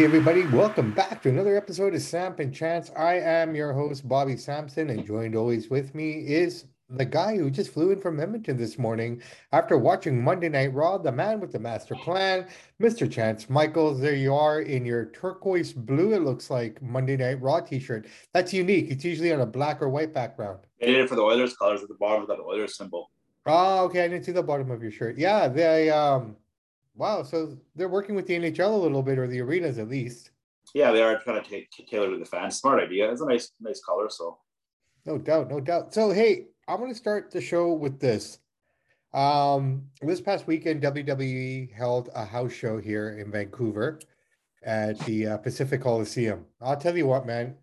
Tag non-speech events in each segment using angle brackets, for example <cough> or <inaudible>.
Hey, everybody, welcome back to another episode of Samp and Chance. I am your host, Bobby Sampson, and joined always with me is the guy who just flew in from Edmonton this morning after watching Monday Night Raw, the man with the master plan, Mr. Chance Michaels. There you are in your turquoise blue, it looks like Monday Night Raw t shirt. That's unique. It's usually on a black or white background. They did it for the Oilers colors at the bottom of the Oilers symbol. Oh, okay. I didn't see the bottom of your shirt. Yeah, they, um, Wow, so they're working with the NHL a little bit, or the arenas at least. Yeah, they are trying to take tailor to the fans. Smart idea. It's a nice, nice color. So, no doubt, no doubt. So, hey, I'm going to start the show with this. Um, this past weekend, WWE held a house show here in Vancouver at the uh, Pacific Coliseum. I'll tell you what, man.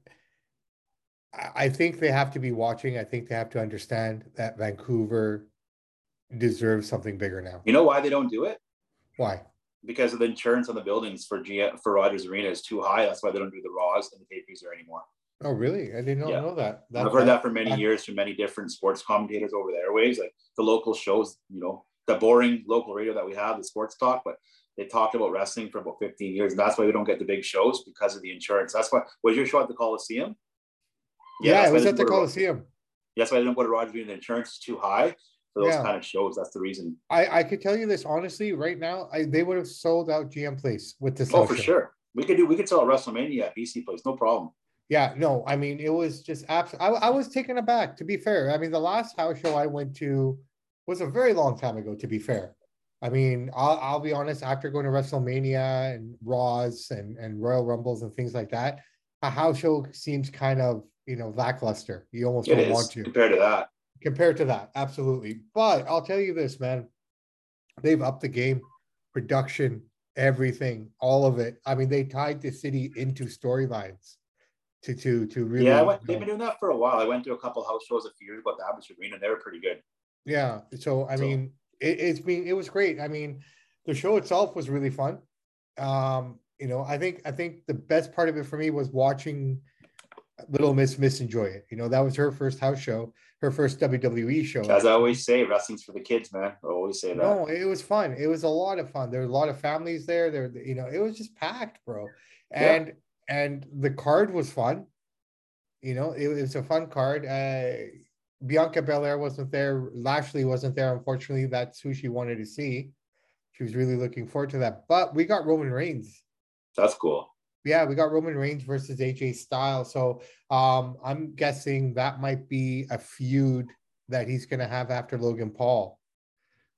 I think they have to be watching. I think they have to understand that Vancouver deserves something bigger now. You know why they don't do it? Why? Because of the insurance on the buildings for G- for Rogers Arena is too high. That's why they don't do the Raws and the pay there anymore. Oh, really? I didn't yeah. know that. that I've heard that, that for many that, years from many different sports commentators over the airwaves, like the local shows, you know, the boring local radio that we have, the sports talk, but they talked about wrestling for about 15 years. And that's why we don't get the big shows because of the insurance. That's why, was your show at the Coliseum? Yeah, yeah it was at the Coliseum. That's why I didn't go to Rogers Arena. The insurance is too high for those yeah. kind of shows. That's the reason. I, I could tell you this honestly, right now, I, they would have sold out GM Place with this. Oh, for show. sure. We could do. We could sell WrestleMania at BC Place, no problem. Yeah, no, I mean it was just absolutely. I, I was taken aback. To be fair, I mean the last house show I went to was a very long time ago. To be fair, I mean I'll, I'll be honest. After going to WrestleMania and Raws and and Royal Rumbles and things like that, a house show seems kind of you know lackluster. You almost it don't want to compared to that compared to that. Absolutely. But I'll tell you this, man, they've upped the game, production, everything, all of it. I mean, they tied the city into storylines to to to really. Yeah, went, they've been doing that for a while. I went to a couple house shows a few years ago at the Abbotsford Arena, and they were pretty good. Yeah. So I so, mean, it, it's been it was great. I mean, the show itself was really fun. Um, you know, I think I think the best part of it for me was watching Little Miss Miss enjoy it. You know, that was her first house show her first WWE show. As I always say, wrestling's for the kids, man. I always say that. No, it was fun. It was a lot of fun. There were a lot of families there. There, you know, it was just packed, bro. And yeah. and the card was fun. You know, it, it was a fun card. Uh, Bianca Belair wasn't there. Lashley wasn't there. Unfortunately, that's who she wanted to see. She was really looking forward to that. But we got Roman Reigns. That's cool yeah, we got Roman Reigns versus AJ Styles. So um, I'm guessing that might be a feud that he's going to have after Logan Paul.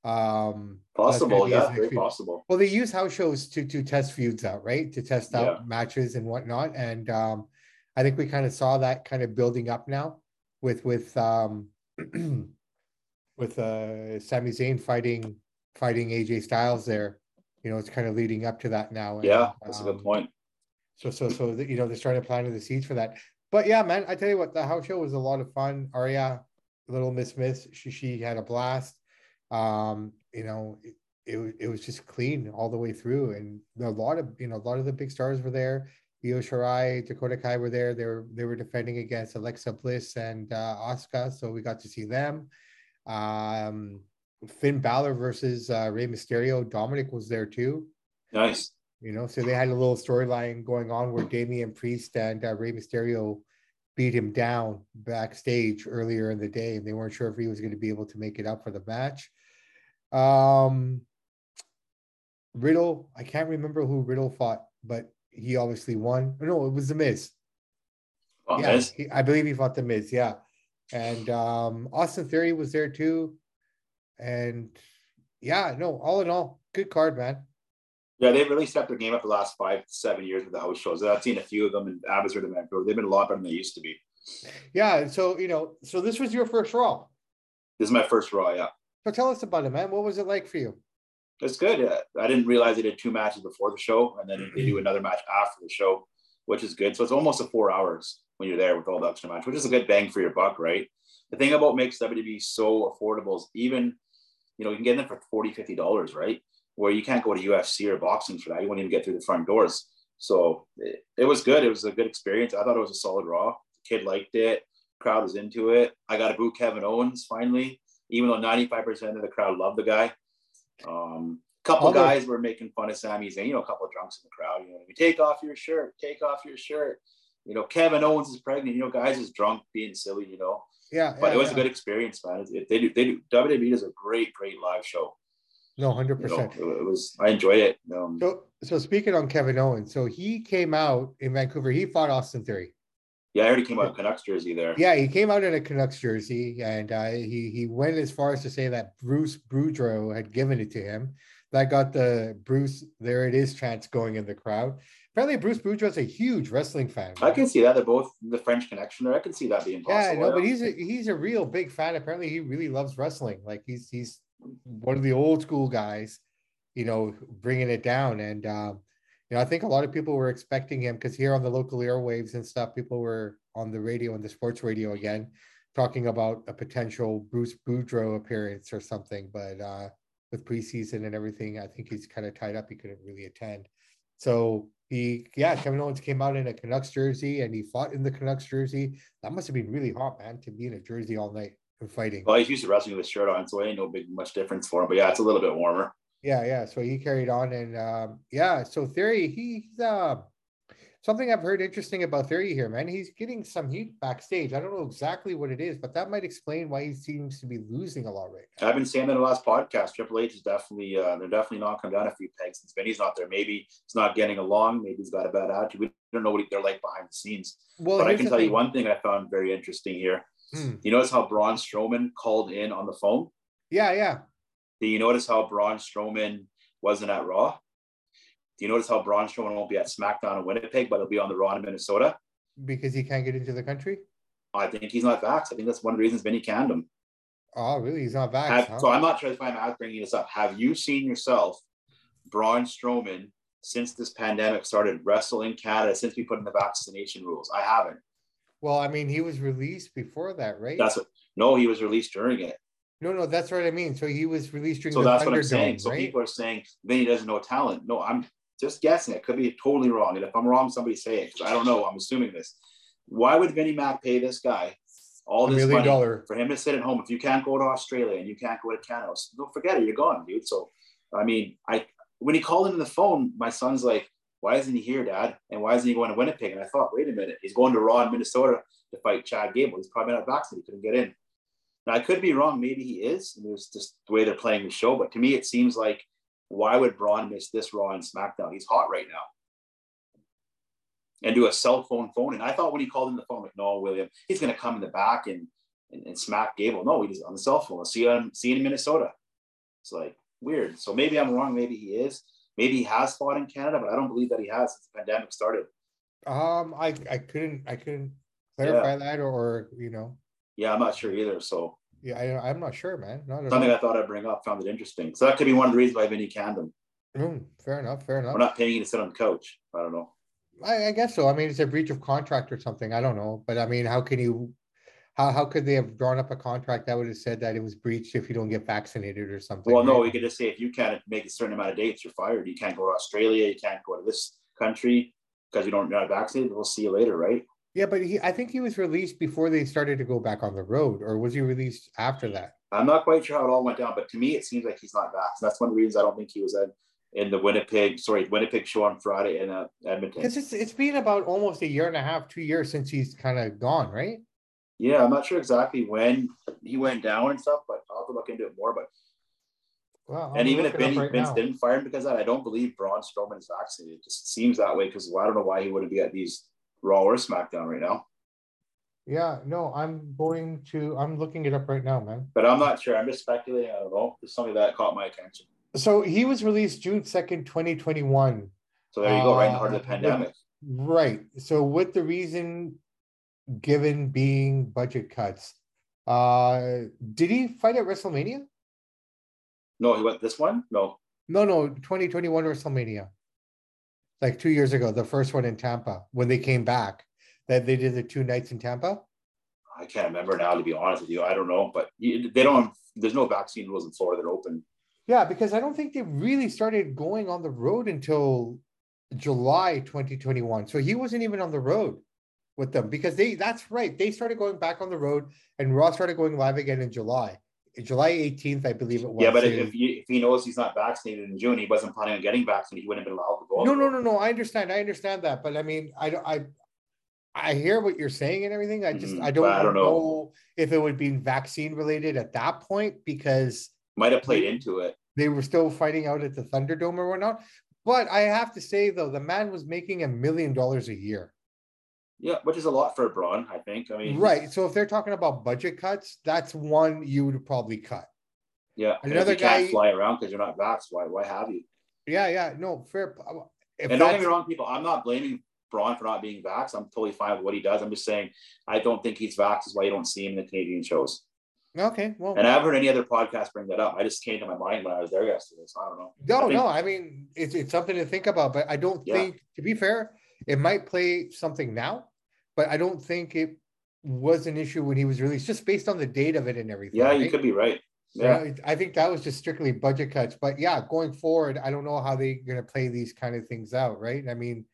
Um, possible, yeah, very possible. Well, they use house shows to to test feuds out, right? To test out yeah. matches and whatnot. And um, I think we kind of saw that kind of building up now with with um, <clears throat> with uh, Sami Zayn fighting fighting AJ Styles there. You know, it's kind of leading up to that now. And, yeah, that's um, a good um, point. So so so you know they're starting to the seeds for that. But yeah, man, I tell you what, the house show was a lot of fun. Aria, Little Miss Miss, she she had a blast. Um, you know, it, it, it was just clean all the way through, and a lot of you know a lot of the big stars were there. Io Shirai, Dakota Kai were there. They were they were defending against Alexa Bliss and uh, Asuka, so we got to see them. Um, Finn Balor versus uh, Rey Mysterio. Dominic was there too. Nice. You know, so they had a little storyline going on where Damian Priest and uh, Rey Mysterio beat him down backstage earlier in the day, and they weren't sure if he was going to be able to make it up for the match. Um, Riddle, I can't remember who Riddle fought, but he obviously won. No, it was the Miz. Oh, yeah, Miz? He, I believe he fought the Miz. Yeah, and um, Austin Theory was there too, and yeah, no, all in all, good card, man. Yeah, they've really stepped their game up the last five, seven years with the house shows. I've seen a few of them in Abbotsford and Vancouver. They've been a lot better than they used to be. Yeah. So, you know, so this was your first Raw. This is my first Raw, yeah. So tell us about it, man. What was it like for you? It's good. Yeah. I didn't realize they did two matches before the show, and then they do mm-hmm. another match after the show, which is good. So it's almost a four hours when you're there with all the extra match, which is a good bang for your buck, right? The thing about makes WWE so affordable is even, you know, you can get them for 40 $50, right? Where you can't go to UFC or boxing for that. You won't even get through the front doors. So it, it was good. It was a good experience. I thought it was a solid Raw. The kid liked it. Crowd was into it. I got to boo Kevin Owens finally, even though 95% of the crowd loved the guy. Um, couple guys were making fun of Sami Zayn, you know, a couple of drunks in the crowd, you know, you take off your shirt, take off your shirt. You know, Kevin Owens is pregnant, you know, guys is drunk, being silly, you know. Yeah, But yeah, it was yeah. a good experience, man. It, they do, they do. WWE does a great, great live show. No, hundred You know, percent. it, was. I enjoyed it. Um, So, so speaking on Kevin Owens, so he came out in Vancouver. He fought Austin Theory. yeah, I already came out in Canucks jersey there. Yeah, he came out in a Canucks jersey, and uh, he he went as far as to say that Bruce Boudreau had given it to him. That got the Bruce there it is chance going in the crowd. Apparently, Bruce Boudreau's a huge wrestling fan. I can see that. They're both the French connection there. I can see that being possible. Yeah, no, but he's a he's a real big fan. Apparently, he really loves wrestling. Like he's he's one of the old school guys, you know, bringing it down. And um, you know, I think a lot of people were expecting him because here on the local airwaves and stuff, people were on the radio and the sports radio again talking about a potential Bruce Boudreau appearance or something. But uh, with preseason and everything, I think he's kind of tied up. He couldn't really attend. So he, yeah, Kevin Owens came out in a Canucks jersey and he fought in the Canucks jersey. That must have been really hot, man, to be in a jersey all night and fighting. Well, he's used to wrestling with his shirt on, so it ain't no big much difference for him. But yeah, it's a little bit warmer. Yeah, yeah. So he carried on, and um, yeah. So Theory, he's uh, something I've heard interesting about Theory here, man. He's getting some heat backstage. I don't know exactly what it is, but that might explain why he seems to be losing a lot right now. I've been saying that in the last podcast. Triple H is definitely uh, they're definitely not him down a few pegs since Vinny's not there. Maybe he's not getting along. Maybe he's got a bad attitude. We don't know what they're like behind the scenes. Well, but I can tell you one thing I found very interesting here. Hmm. You notice how Braun Strowman called in on the phone? Yeah, yeah. Do you notice how Braun Strowman wasn't at Raw? Do you notice how Braun Strowman won't be at SmackDown in Winnipeg, but he'll be on the Raw in Minnesota? Because he can't get into the country. I think he's not vaxxed. I think that's one of the reasons Vinny canned him. Oh, really? He's not back. Have- huh? So I'm not sure if I'm out bringing this up. Have you seen yourself, Braun Strowman, since this pandemic started, wrestle in Canada since we put in the vaccination rules? I haven't. Well, I mean, he was released before that, right? That's what. No, he was released during it. no, no, that's what I mean. So he was released during So the that's what I'm saying. So right? people are saying Vinny doesn't know talent. No, I'm just guessing. It could be totally wrong. And if I'm wrong, somebody say it because I don't know. I'm assuming this. Why would Vinny Mac pay this guy all this money dollar. for him to sit at home? If you can't go to Australia and you can't go to Canada, don't forget it. You're gone, dude. So, I mean, I when he called into the phone, my son's like, "Why isn't he here, Dad? And why isn't he going to Winnipeg?" And I thought, wait a minute, he's going to Raw in Minnesota to fight Chad Gable. He's probably not vaccinated. He couldn't get in. Now I could be wrong. Maybe he is. And there's just the way they're playing the show. But to me, it seems like why would Braun miss this Raw and SmackDown? He's hot right now. And do a cell phone phone. And I thought when he called in the phone, like, no, William, he's going to come in the back and, and, and smack Gable. No, he's on the cell phone. I'll see you, see you in Minnesota. It's like weird. So maybe I'm wrong. Maybe he is. Maybe he has fought in Canada, but I don't believe that he has since the pandemic started. Um, I I couldn't I couldn't clarify that or, or you know, Yeah, I'm not sure either. So yeah, I, I'm not sure, man. Not something all. I thought I'd bring up, found it interesting. So that could be one of the reasons why Vinny canned him. Mm, fair enough. Fair enough. We're not paying you to sit on the couch. I don't know. I, I guess so. I mean, it's a breach of contract or something. I don't know, but I mean, how can you? How how could they have drawn up a contract that would have said that it was breached if you don't get vaccinated or something? Well, no, right? we could just say if you can't make a certain amount of dates, you're fired. You can't go to Australia. You can't go to this country because you don't you're not vaccinated. We'll see you later, right? Yeah, but he, I think he was released before they started to go back on the road, or was he released after that? I'm not quite sure how it all went down, but to me, it seems like he's not vaccinated. That's one of the reasons I don't think he was in, in the Winnipeg, sorry, Winnipeg show on Friday in uh, Edmonton. Because it's it's been about almost a year and a half, two years since he's kind of gone, right? Yeah, I'm not sure exactly when he went down and stuff, but I'll have to look into it more. But Well, and even if up right Vince didn't fire him because of that, I don't believe Braun Strowman is vaccinated. It just seems that way because I don't know why he wouldn't be at these Raw or SmackDown right now. Yeah, no, I'm going to. I'm looking it up right now, man. But I'm not sure. I'm just speculating. I don't know. Just something that caught my attention. So he was released June second, twenty twenty one. So there you go, right in the heart of Uh, the pandemic. Right. So with the reason given being budget cuts, uh, did he fight at WrestleMania? No, he went this one? No. No, no, 2021 WrestleMania. Like two years ago, the first one in Tampa when they came back. That they did the two nights in Tampa. I can't remember now, to be honest with you. I don't know. But they don't, there's no vaccine rules in Florida that are open. Yeah, because I don't think they really started going on the road until July 2021. So he wasn't even on the road with them because they that's right. They started going back on the road and Raw started going live again in July. July 18th, I believe it was. Yeah, but if, if, you, if he knows he's not vaccinated in June, he wasn't planning on getting vaccinated. He wouldn't have been allowed to go. No, no, no, no. I understand. I understand that, but I mean, I don't. I I hear what you're saying and everything. I just mm, I, don't I don't know. know if it would be vaccine related at that point because might have played they, into it. They were still fighting out at the Thunderdome or whatnot. But I have to say though, the man was making a million dollars a year. Yeah, which is a lot for Braun, I think. I mean, right. So if they're talking about budget cuts, that's one you would probably cut. Yeah, another guy can't fly around because you're not vaxxed. Why? Why have you? Yeah, yeah, no, fair. Uh, if and don't get me wrong, people. I'm not blaming Braun for not being vaxxed. I'm totally fine with what he does. I'm just saying I don't think he's vaxxed. Is why you don't see him in the Canadian shows. Okay, well, and I haven't heard any other podcast bring that up. I just came to my mind when I was there yesterday, so I don't know. No, I think, no, I mean it's it's something to think about, but I don't yeah. think, to be fair, it might play something now, but I don't think it was an issue when he was released, just based on the date of it and everything. Yeah, right? you could be right. Yeah, I think that was just strictly budget cuts, but yeah, going forward, I don't know how they're going to play these kind of things out, right? I mean,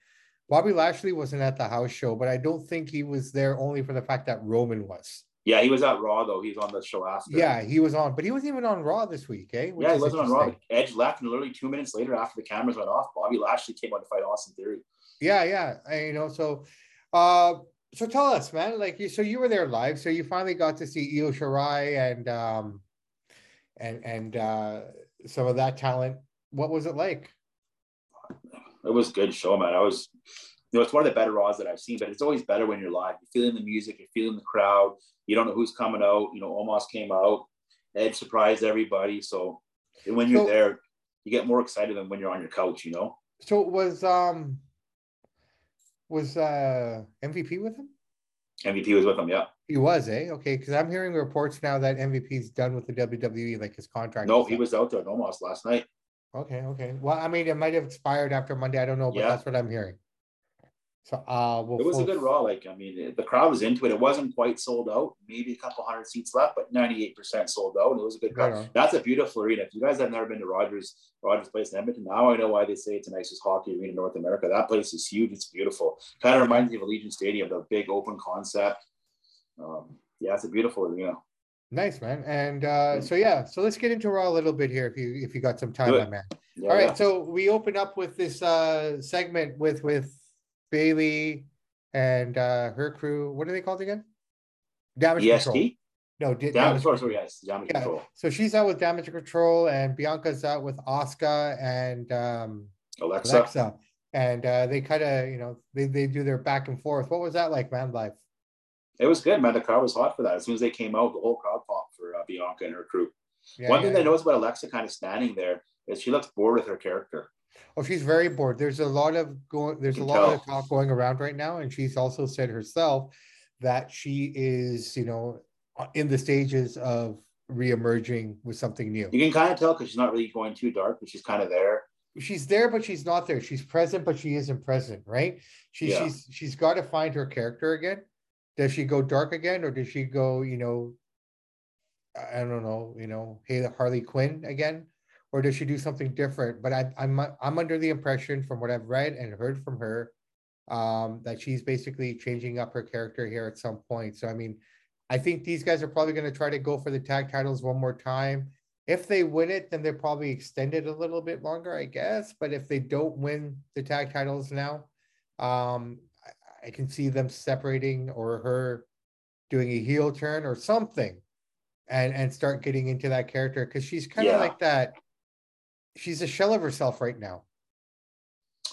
Bobby Lashley wasn't at the house show, but I don't think he was there only for the fact that Roman was. Yeah, he was at Raw though. He's on the show after. Yeah, he was on, but he wasn't even on Raw this week, eh? Which yeah, he wasn't on Raw. Edge left, and literally two minutes later, after the cameras went off, Bobby Lashley came on to fight Austin Theory. Yeah, yeah, I, you know. So, uh, so tell us, man. Like, you, so you were there live, so you finally got to see Io Shirai and um, and and uh, some of that talent. What was it like? It was good show, man. I was you know, it's one of the better Raws that I've seen, but it's always better when you're live. You're feeling the music, you're feeling the crowd. You don't know who's coming out. You know, Omos came out, Ed surprised everybody. So when you're so, there, you get more excited than when you're on your couch, you know? So it was um was uh MVP with him? MVP was with him, yeah. He was, eh? Okay, because I'm hearing reports now that MVP's done with the WWE, like his contract. No, he was out there almost last night. Okay, okay. Well, I mean, it might have expired after Monday. I don't know, but yeah. that's what I'm hearing. So uh, we'll it was a good Raw. Like I mean, the crowd was into it. It wasn't quite sold out. Maybe a couple hundred seats left, but ninety eight percent sold out. And it was a good crowd. Yeah. That's a beautiful arena. If you guys have never been to Rogers Rogers Place in Edmonton, now I know why they say it's the nicest hockey arena in North America. That place is huge. It's beautiful. Kind of reminds me of Allegiant Stadium, the big open concept. Um, yeah, it's a beautiful arena. Nice man. And uh, so yeah, so let's get into Raw a little bit here if you if you got some time, my man. Yeah, All right, yeah. so we open up with this uh, segment with with Bayley and uh, her crew. What are they called again? Damage EST? Control. No, damage, damage control. Yes, damage yeah. control. So she's out with damage control, and Bianca's out with Asuka and um, Alexa. Alexa. And uh, they kind of, you know, they, they do their back and forth. What was that like, man? Life. It was good, man. The crowd was hot for that. As soon as they came out, the whole crowd popped for uh, Bianca and her crew. Yeah, One yeah, thing yeah. I noticed about Alexa kind of standing there is she looks bored with her character. Oh, she's very bored. There's a lot of going. There's a lot tell. of talk going around right now, and she's also said herself that she is, you know, in the stages of re-emerging with something new. You can kind of tell because she's not really going too dark, but she's kind of there. She's there, but she's not there. She's present, but she isn't present, right? She, yeah. She's she's got to find her character again. Does she go dark again, or does she go, you know, I don't know, you know, hey, Harley Quinn again? Or does she do something different? But I, I'm I'm under the impression from what I've read and heard from her um, that she's basically changing up her character here at some point. So I mean, I think these guys are probably going to try to go for the tag titles one more time. If they win it, then they're probably extended a little bit longer, I guess. But if they don't win the tag titles now, um, I, I can see them separating or her doing a heel turn or something and and start getting into that character because she's kind of yeah. like that she's a shell of herself right now.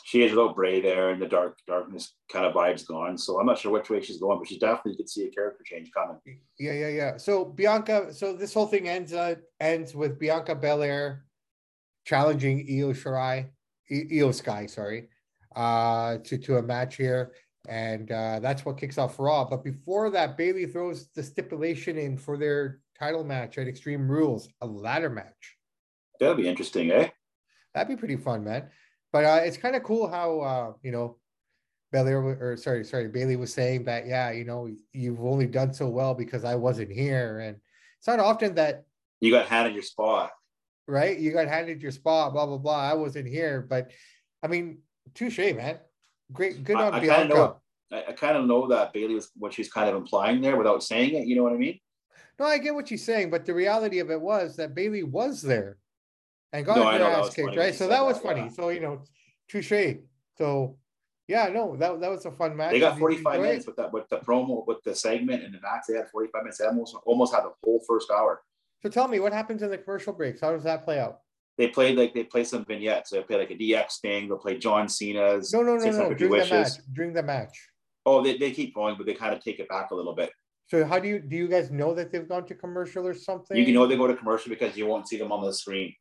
She is a little Bray there, and the dark darkness kind of vibes gone. So I'm not sure which way she's going, but she definitely could see a character change coming. Yeah, yeah, yeah. So Bianca, so this whole thing ends uh, ends with Bianca Belair challenging Io Shirai, Io Sky, sorry, uh, to to a match here, and uh, that's what kicks off Raw. But before that, Bayley throws the stipulation in for their title match at Extreme Rules, a ladder match. That'd be interesting, eh? That'd be pretty fun, man. But uh, it's kind of cool how uh, you know Bayley or sorry, sorry, Bayley was saying that yeah, you know, you've only done so well because I wasn't here, and it's not often that you got handed your spot, right? You got handed your spot, blah blah blah. I wasn't here, but I mean, touche, man. Great, good on I, I Bianca. Kind of know, I, I kind of know that Bayley was what she's kind of implying there without saying it. You know what I mean? No, I get what you're saying, but the reality of it was that Bayley was there and got No, I her know, that ass kicked, right? So that was that, funny. yeah. So you know, touche. So yeah, no, that that was a fun match. They got 45 enjoy it? minutes with that with the promo with the segment and the match. They had 45 minutes. They almost almost had the whole first hour. So tell me, what happens in the commercial breaks? How does that play out? They played like they play some vignettes. They play like a DX thing. They'll play John Cena's. No, no, no, no. 650 During the match. During the match. Oh, they, they keep going, but they kind of take it back a little bit. So how do you do? You guys know that they've gone to commercial or something? You can know they go to commercial because you won't see them on the screen.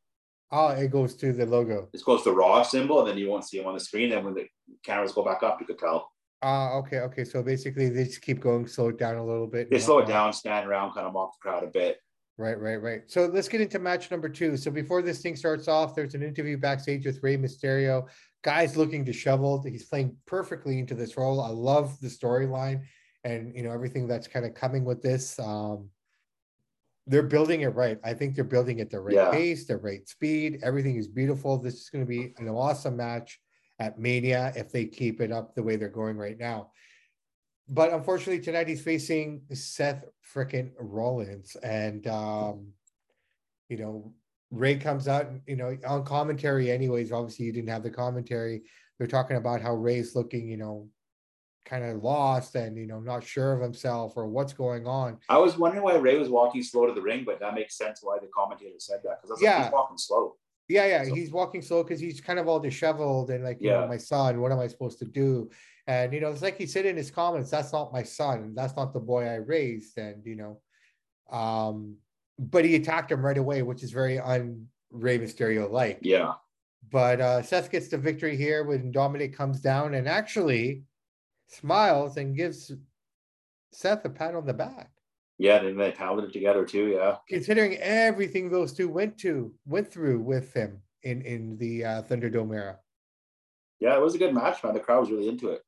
Oh, it goes to the logo. It's close to the Raw symbol, and then you won't see them on the screen. And when the cameras go back up, you could tell. Ah, okay, okay. So basically, they just keep going, slow it down a little bit. They slow it down, stand around, kind of mock the crowd a bit. Right, right, right. So let's get into match number two. So before this thing starts off, there's an interview backstage with Rey Mysterio. Guy's looking disheveled. He's playing perfectly into this role. I love the storyline and you know everything that's kind of coming with this. Um, they're building it right. I think they're building it the right Yeah. pace, the right speed. Everything is beautiful. This is going to be an awesome match at Mania if they keep it up the way they're going right now. But unfortunately, tonight he's facing Seth frickin' Rollins, and um, you know, Rey comes out, you know, on commentary. Anyways, obviously you didn't have the commentary. They're talking about how Rey's looking, you know, kind of lost and you know not sure of himself or what's going on. I was wondering why Rey was walking slow to the ring, but that makes sense why the commentator said that because I was like, Yeah. he's walking slow. Yeah, yeah, So- he's walking slow because he's kind of all disheveled and like, you know, my son, what am I supposed to do? And you know, it's like he said in his comments, that's not my son, that's not the boy I raised, and you know, um, but he attacked him right away, which is very un Rey Mysterio like. Yeah. But uh, Seth gets the victory here when Dominic comes down and actually smiles and gives Seth a pat on the back, Yeah, then they pounded it together too. Yeah. considering everything those two went to went through with him in in the uh, Thunderdome era. Yeah, it was a good match, man. The crowd was really into it.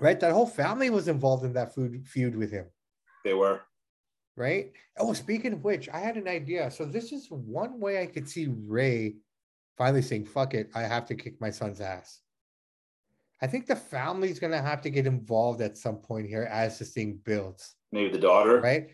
Right, that whole family was involved in that food feud with him. They were. Right. Oh, speaking of which, I had an idea. So this is one way I could see Rey finally saying, "Fuck it, I have to kick my son's ass." I think the family's gonna have to get involved at some point here as this thing builds. Maybe the daughter. right?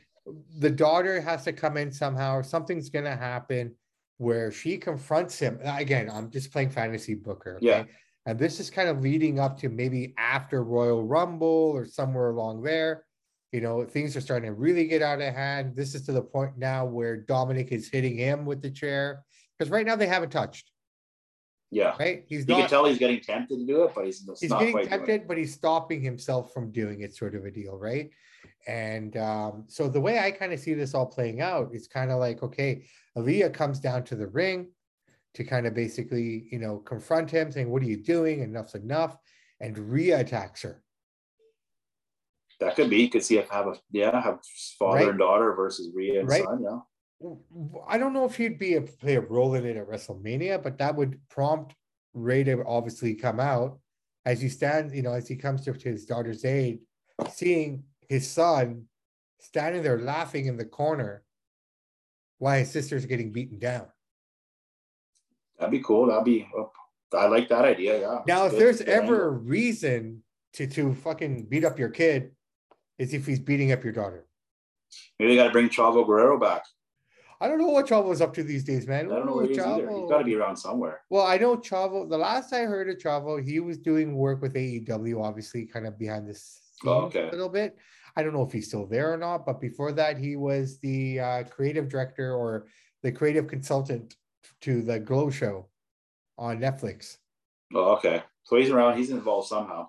The daughter has to come in somehow, or something's gonna happen where she confronts him. Again, I'm just playing fantasy booker. Okay? Yeah. And this is kind of leading up to maybe after Royal Rumble or somewhere along there. You know, things are starting to really get out of hand. This is to the point now where Dominic is hitting him with the chair. Because right now they haven't touched, Yeah. right? He's You not can tell he's getting tempted to do it, but he's, he's getting quite doing it. tempted, but he's stopping himself from doing it, sort of a deal, right? And um, so the way I kind of see this all playing out is kind of like, okay, Aalyah comes down to the ring to kind of basically, you know, confront him, saying, "What are you doing? Enough's enough." And Rhea attacks her. That could be. You could see have a yeah, have father Right. and daughter versus Rhea and Right. son. Yeah. I don't know if he'd be a play a role in it at WrestleMania, but that would prompt Rey to obviously come out as he stands, you know, as he comes to his daughter's aid, seeing his son standing there laughing in the corner while his sister's getting beaten down. That'd be cool. That'd be. I like that idea. Yeah. Now, if good. there's Good ever a reason to to fucking beat up your kid, is if he's beating up your daughter. maybe they got to bring Chavo Guerrero back. I don't know what Chavo's up to these days, man. I don't know where he is either. He's got to be around somewhere. Well, I know Chavo. The last I heard of Chavo, he was doing work with AEW, obviously, kind of behind the scenes Oh, okay. a little bit. I don't know if he's still there or not, but before that, he was the uh, creative director or the creative consultant to the Glow Show on Netflix. Oh, okay. So he's around. He's involved somehow.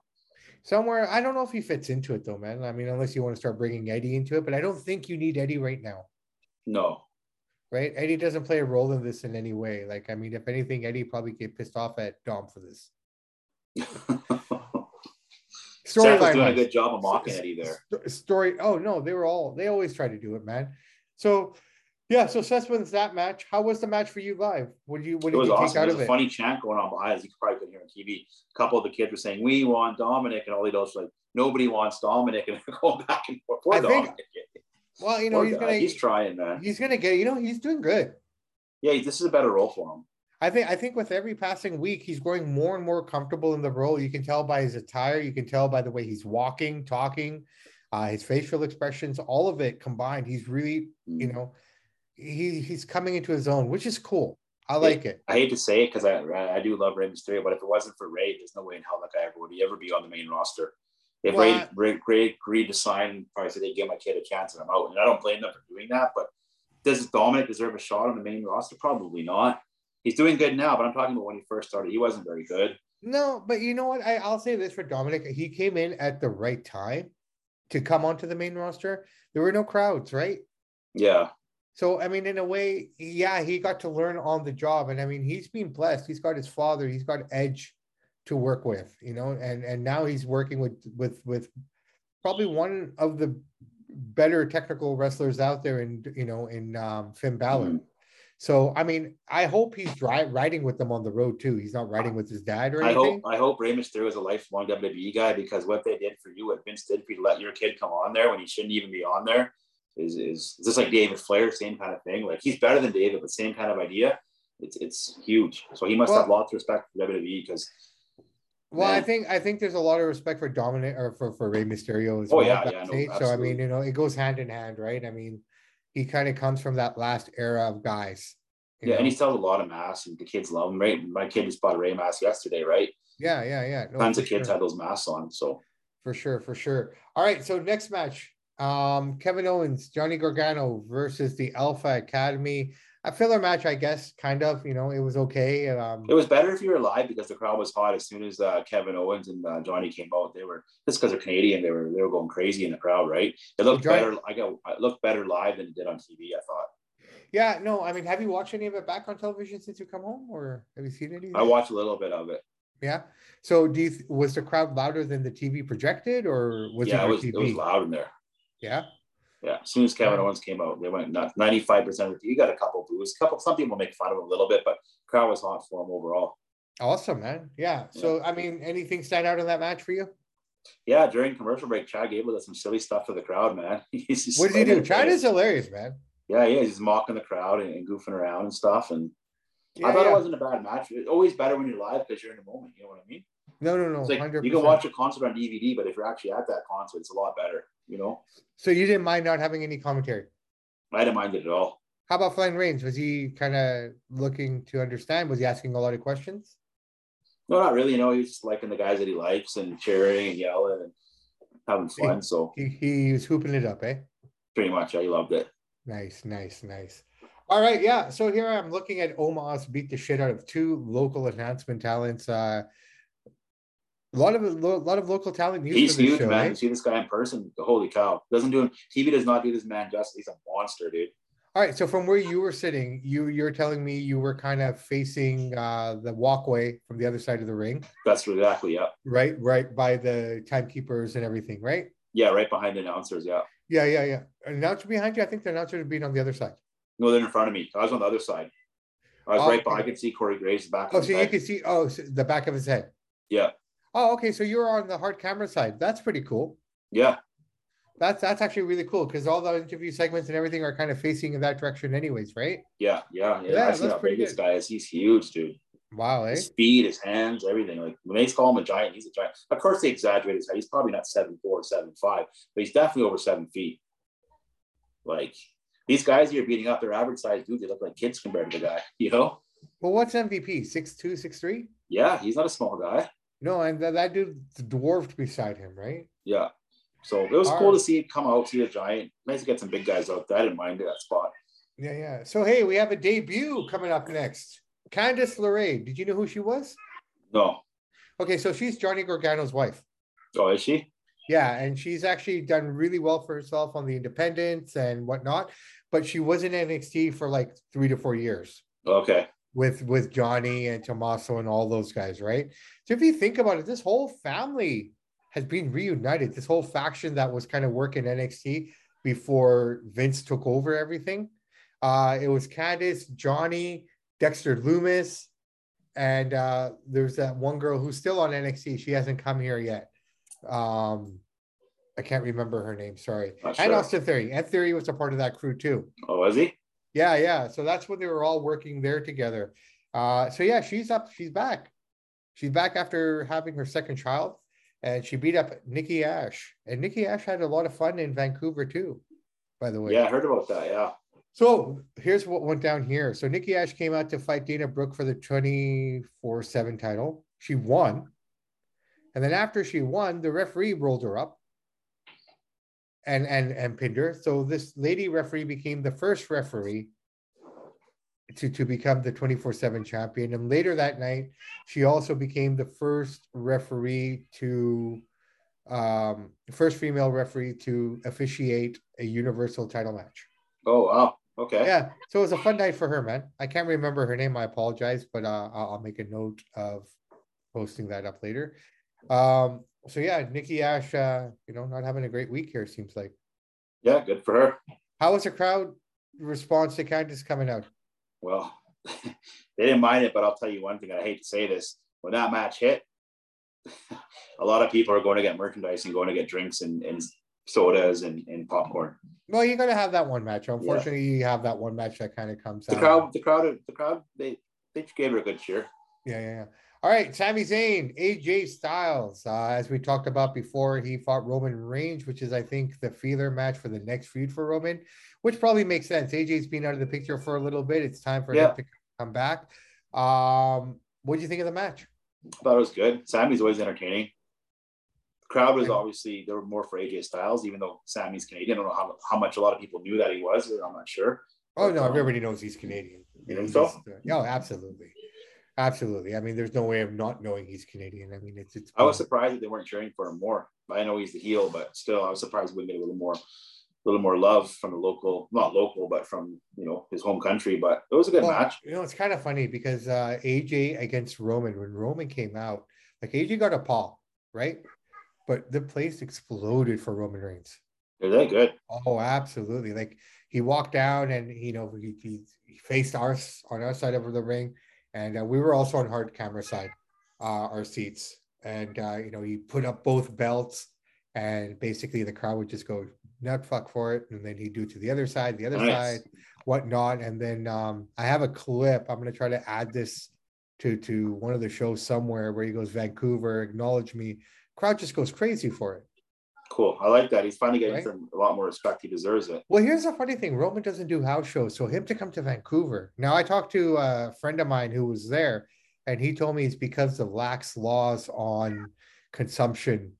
Somewhere, I don't know if he fits into it though, man. I mean, unless you want to start bringing Eddie into it, but I don't think you need Eddie right now, No. Right? Eddie doesn't play a role in this in any way. Like, I mean, if anything, Eddie probably get pissed off at Dom for this. <laughs> Was doing a good job of mocking Eddie there. St- story. Oh no, they were all they always try to do it, man. So yeah, so Seth wins that match. How was the match for you live? What did you what It did was you take awesome. out There's of a it? funny chant going on behind us. You probably couldn't hear on TV. A couple of the kids were saying, "We want Dominic," and all they was like, "Nobody wants Dominic," and <laughs> they're going back and forth. I think- Dominic. Well, you know, Poor he's guy. gonna he's trying, man. He's gonna get, you know, he's doing good. Yeah, this is a better role for him. I think I think with every passing week, he's growing more and more comfortable in the role. You can tell by his attire, you can tell by the way he's walking, talking. uh, his facial expressions, all of it combined. He's really, you Mm. know, he he's coming into his own, which is cool. I like it. I hate to say it because I I do love Rey Mysterio, but if it wasn't for Rey, there's no way in hell that guy ever would he ever be on the main roster. If Well, Rey agreed to sign, probably said they give my kid a chance and I'm out. And I don't blame them for doing that. But does Dominic deserve a shot on the main roster? Probably not. He's doing good now, but I'm talking about when he first started. He wasn't very good. No, but you know what? I, I'll say this for Dominic. He came in at the right time to come onto the main roster. There were no crowds, right? Yeah. So I mean, in a way, yeah, he got to learn on the job, and I mean, he's been blessed. He's got his father. He's got Edge to work with, you know, and and now he's working with with with probably one of the better technical wrestlers out there, in you know, in um, Finn Balor. Mhm. So I mean, I hope he's dri- riding with them on the road too. He's not riding with his dad or I anything. hope I hope Rey Mysterio is a lifelong WWE guy because what they did for you, what Vince did for you to let your kid come on there when he shouldn't even be on there, is is just like David Flair, same kind of thing. Like he's better than David, but same kind of idea. It's it's huge. So he must Well- have lots of respect for WWE because Well, I think I think there's a lot of respect for Dominic or for for Rey Mysterio as Oh, well. yeah, yeah, no, so I mean, you know, it goes hand in hand, right? I mean, he kind of comes from that last era of guys. yeah, and he sells a lot of masks and the kids love him. Right, my kid just bought a Rey mask yesterday. Right, yeah, yeah, yeah. No, tons of kids sure. had those masks on. So for sure, for sure. All right, so next match, um, Kevin Owens, Johnny Gargano versus the Alpha Academy. A filler match, I guess, kind of. You know, it was okay. Um, it was better if you were live because the crowd was hot as soon as uh, Kevin Owens and uh, Johnny came out. They were just because they're Canadian. They were they were going crazy in the crowd. Right, it looked Johnny- better. I got it looked better live than it did on TV. I thought. yeah, no, I mean, have you watched any of it back on television since you come home, or have you seen any? I watched a little bit of it. Yeah. So do you was the crowd louder than the TV projected or was yeah, it, it was TV? it was loud in there. Yeah. Yeah, as soon as Kevin. Owens came out, they went nuts. Ninety-five percent of the you got a couple boos. Couple some people make fun of him a little bit, but crowd was hot for him overall. Awesome, man. Yeah. So I mean, anything stand out in that match for you? Yeah, during commercial break, Chad Gable did some silly stuff to the crowd, man. <laughs> He's just What did he do? Chad is hilarious, man. Yeah, yeah, he's mocking the crowd and, and goofing around and stuff. And Yeah, I thought yeah. it wasn't a bad match. It's always better when you're live because you're in the moment. You know what I mean? No, no, no. Like 100%. you can watch a concert on DVD, but if you're actually at that concert, it's a lot better. You know, So you didn't mind not having any commentary. I didn't mind it at all. How about Flying Reigns? Was he kind of looking to understand? Was he asking a lot of questions? No, not really. You know, he's liking the guys that he likes and cheering and yelling and having fun. So He, he was hooping it up, eh? pretty much, I loved it. Nice, nice, nice. All right, yeah. So here I'm looking at Omos beat the shit out of two local enhancement talents. Uh, a lot of a lot of local talent He's huge, show, man. eh? You see this guy in person, holy cow! Doesn't do him. TV does not do this man justice. He's a monster, dude. All right, so from where you were sitting, you you're telling me you were kind of facing uh, the walkway from the other side of the ring, That's exactly yeah, right? Right by the timekeepers and everything, right? yeah, right behind the announcers. Yeah, Yeah, yeah, yeah. Announcer behind you. I think the announcer would be on the other side. no, they're in front of me. I was on the other side. I was Oh, right by. I could see Corey Graves back. Oh, of so you can see. Oh, so the back of his head. Yeah, Oh, okay. So you're on the hard camera side. That's pretty cool. yeah, That's that's actually really cool because all the interview segments and everything are kind of facing in that direction, anyways, right? yeah, yeah, yeah. Yeah, that's how pretty big this good. guy is. He's huge, dude. Wow, eh? His speed, his hands, everything. Like when they call him a giant, he's a giant. Of course, they exaggerate his height. He's probably not seven four, seven five, but he's definitely over seven feet. Like these guys you're beating up, their average size dude, they look like kids compared to the guy. <laughs> You know? Well, what's MVP? Six two, six three? Yeah, he's not a small guy. No, and that, that dude dwarfed beside him, right? Yeah. So it was All cool right. to see it come out, see a giant. Nice to get some big guys out there. I didn't mind that spot. Yeah, yeah. So hey, we have a debut coming up next. Candice LeRae. Did you know who she was? No. Okay, so she's Johnny Gargano's wife. Oh, is she? Yeah, and she's actually done really well for herself on the independents and whatnot. But she was in NXT for like three to four years. Okay. With with Johnny and Tommaso and all those guys, right? So if you think about it, this whole family has been reunited. This whole faction that was kind of working NXT before Vince took over everything. Uh, it was Candice, Johnny, Dexter Lumis, and uh, there's that one girl who's still on NXT. She hasn't come here yet. Um, I can't remember her name. Sorry. Not And sure. Austin Theory. And Theory was a part of that crew too. Oh, was he? Yeah, yeah. So that's when they were all working there together. Uh, so yeah, she's up. She's back. She's back after having her second child. and she beat up Nikki Ash. And Nikki Ash had a lot of fun in Vancouver too, by the way. Yeah, I heard about that. Yeah. So here's what went down here. So Nikki Ash came out to fight Dana Brooke for the 24 7 title. She won. And then after she won, the referee rolled her up and and and pinned her. So this lady referee became the first referee to, to become the 24-7 champion. And later that night, she also became the first referee to um first female referee to officiate a universal title match. Oh wow. Okay. Yeah. So it was a fun night for her, man. I can't remember her name. I apologize, but uh, I'll, I'll make a note of posting that up later. Um, so yeah, Nikki Ash, uh, you know, not having a great week here, seems like. Yeah, good for her. How was the crowd response to Candice coming out? Well, <laughs> they didn't mind it, but I'll tell you one thing. I hate to say this. When that match hit, <laughs> a lot of people are going to get merchandise and going to get drinks and, and sodas and, and popcorn. Well, you're gonna have that one match. Unfortunately, yeah. you have that one match that kind of comes the out. crowd, the crowd, the crowd, they they gave her a good cheer. Yeah, yeah, yeah. All right, Sami Zayn, AJ Styles. Uh, as we talked about before, he fought Roman Reigns, which is, I think, the feeler match for the next feud for Roman, which probably makes sense. AJ's been out of the picture for a little bit. It's time for yeah. him to come back. Um, what do you think of the match? I thought it was good. Sami's always entertaining. The crowd was obviously they were more for AJ Styles, even though Sami's Canadian. I don't know how, how much a lot of people knew that he was. I'm not sure. Oh no, um, everybody knows he's Canadian. You know so? Uh, oh, absolutely. Absolutely. I mean, there's no way of not knowing he's Canadian. I mean, it's. it's I was surprised that they weren't cheering for him more. I know he's the heel, but still, I was surprised we get a little more, a little more love from the local, not local, but from you know his home country. But it was a good well, match. You know, it's kind of funny because uh, AJ against Roman when Roman came out, like AJ got a paw, right? But the place exploded for Roman Reigns. They're that good. Oh, absolutely! Like he walked down and you know he, he, he faced our on our side of the ring and uh, we were also on hard camera side, uh, our seats, and uh, you know he put up both belts, and basically the crowd would just go nut fuck for it, and then he'd do it to the other side, the other nice. side, whatnot, and then um, I have a clip. I'm gonna try to add this to to one of the shows somewhere where he goes Vancouver, acknowledge me. Crowd just goes crazy for it. Cool. I like that. He's finally getting right? some a lot more respect. He deserves it. Well, here's the funny thing: Roman doesn't do house shows, so him to come to Vancouver. Now, I talked to a friend of mine who was there, and he told me it's because of lax laws on consumption.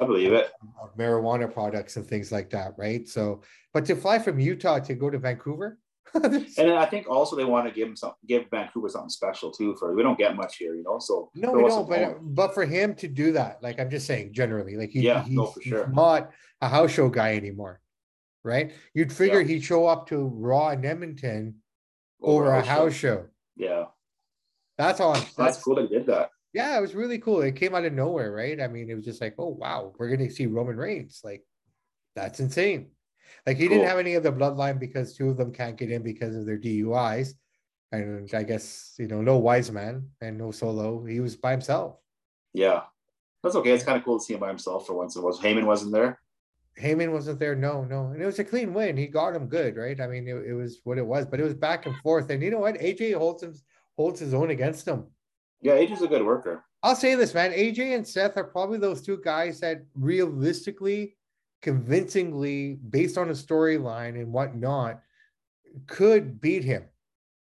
I believe it. Of marijuana products and things like that, right? So, but to fly from Utah to go to Vancouver, <laughs> and I think also they want to give him some, give Vancouver something special too. For we don't get much here, you know. So no, we don't. But but for him to do that, like I'm just saying, generally, like he, yeah, he's, no, for sure. not a house show guy anymore, right? You'd figure yeah. he'd show up to Raw in Edmonton over, over a house show. show. Yeah, that's all. That's, that's cool. They did that. Yeah, it was really cool. It came out of nowhere, right? I mean, it was just like, oh wow, we're gonna see Roman Reigns. Like, that's insane. Like he cool. didn't have any of the bloodline because two of them can't get in because of their DUIs. And I guess, you know, no wise man and no solo. He was by himself. Yeah. That's okay. It's kind of cool to see him by himself for once. It was Heyman wasn't there. Heyman wasn't there. No, no. And it was a clean win. He got him good, right? I mean, it, it was what it was, but it was back and forth. And you know what? AJ holds him holds his own against him. Yeah, AJ's a good worker. I'll say this, man. AJ and Seth are probably those two guys that realistically convincingly, based on a storyline and whatnot, could beat him.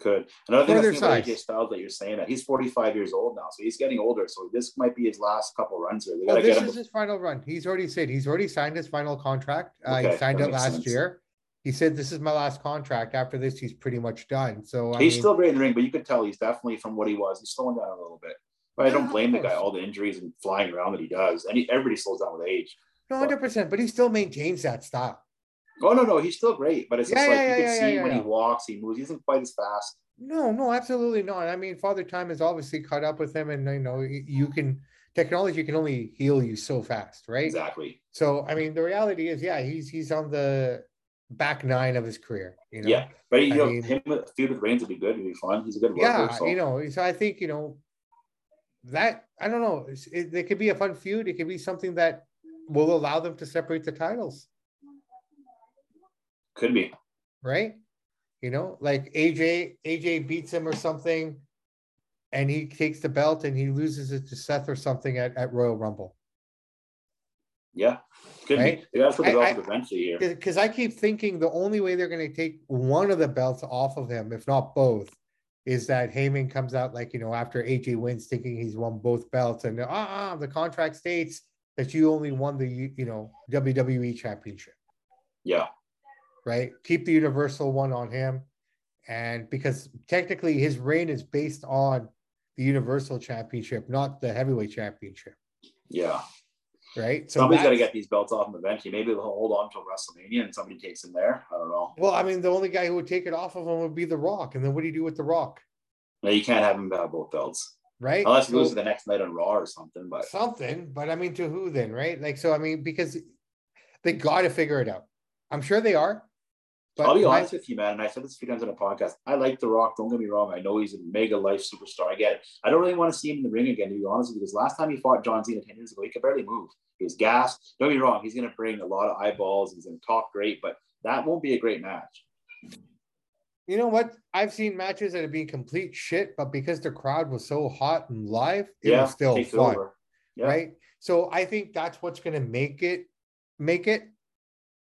Could another thing that's about AJ Styles that you're saying that he's 45 years old now, so he's getting older. So this might be his last couple runs here. Oh, this is his final run. He's already said he's already signed his final contract. Okay, uh, he signed it last sense. year. He said, "This is my last contract. After this, he's pretty much done." So I he's mean, still great in the ring, but you could tell he's definitely from what he was. He's slowing down a little bit. But I don't blame the guy. All the injuries and flying around that he does, and he, everybody slows down with age. No, hundred percent. But he still maintains that style. Oh no, no, he's still great. But it's yeah, just like yeah, you can yeah, see when he walks, he moves. He isn't quite as fast. No, no, absolutely not. I mean, Father Time has obviously caught up with him, and you know, you can technology can only heal you so fast, right? Exactly. So, I mean, the reality is, yeah, he's he's on the back nine of his career. You know? Yeah, but you know, mean, him feud with Reigns would be good. It'd be fun. He's a good worker. Yeah, so. you know, so I think you know that I don't know. It, it could be a fun feud. It could be something that will allow them to separate the titles. Could be. Right? You know, like AJ, AJ beats him or something. and he takes the belt and he loses it to Seth or something at, at Royal Rumble. Yeah, could Right? be. Gotta put the belt eventually here. Because I keep thinking the only way they're going to take one of the belts off of him, if not both, is that Heyman comes out like, you know, after AJ wins, thinking he's won both belts. And ah, the contract states that you only won the, you know, WWE championship, Yeah, right? Keep the Universal one on him. And because technically his reign is based on the Universal championship, not the heavyweight championship, yeah. right? So somebody's got to get these belts off him eventually. Maybe they'll hold on until WrestleMania and somebody takes him there. I don't know. Well, I mean, the only guy who would take it off of him would be The Rock. And then what do you do with The Rock? No, you can't have him have both belts Right? unless he So- loses the next night on Raw or something. But something, but I mean, to who then, right? Like, so I mean, because they got to figure it out. I'm sure they are. But I'll be my- honest with you, man. And I said this a few times on a podcast. I like The Rock. Don't get me wrong. I know he's a mega life superstar. I get it. I don't really want to see him in the ring again, to be honest, with you, because last time he fought John Cena 10 years ago, he could barely move. He was gassed. Don't get me wrong. He's going to bring a lot of eyeballs. He's going to talk great, but that won't be a great match. You know what? I've seen matches that have been complete shit, but because the crowd was so hot and live, it yeah, was still fun. Yeah. right? So I think that's what's going to make it, make it.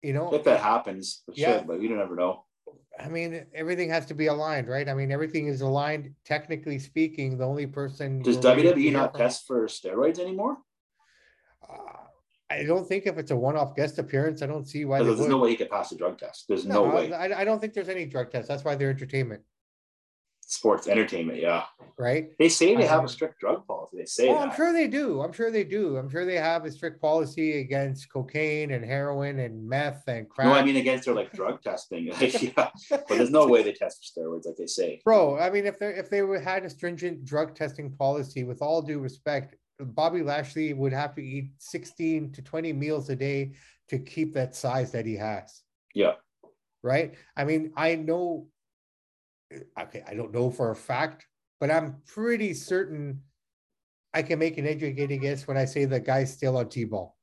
You know, If that happens, it Yeah. should, but you don't ever know. I mean, everything has to be aligned, right? I mean, everything is aligned. Technically speaking, the only person Does we're waiting to WWE not test for steroids anymore? Uh, I don't think if it's a one-off guest appearance, I don't see why there's would. no way he could pass a drug test. There's no, way. I, I don't think there's any drug tests. That's why they're entertainment, Sports entertainment, yeah. right? They say they have Um, a strict drug policy. They say Oh, that. I'm sure they do. I'm sure they do. I'm sure they have a strict policy against cocaine and heroin and meth and crack. No, I mean against their like drug testing. <laughs> Like, yeah, but there's no way they test for steroids like they say. Bro, I mean, if they if they had a stringent drug testing policy, with all due respect, Bobby Lashley would have to eat 16 to 20 meals a day to keep that size that he has. Yeah, right? I mean, I know, okay, I don't know for a fact, but I'm pretty certain I can make an educated guess when I say the guy's still on T-ball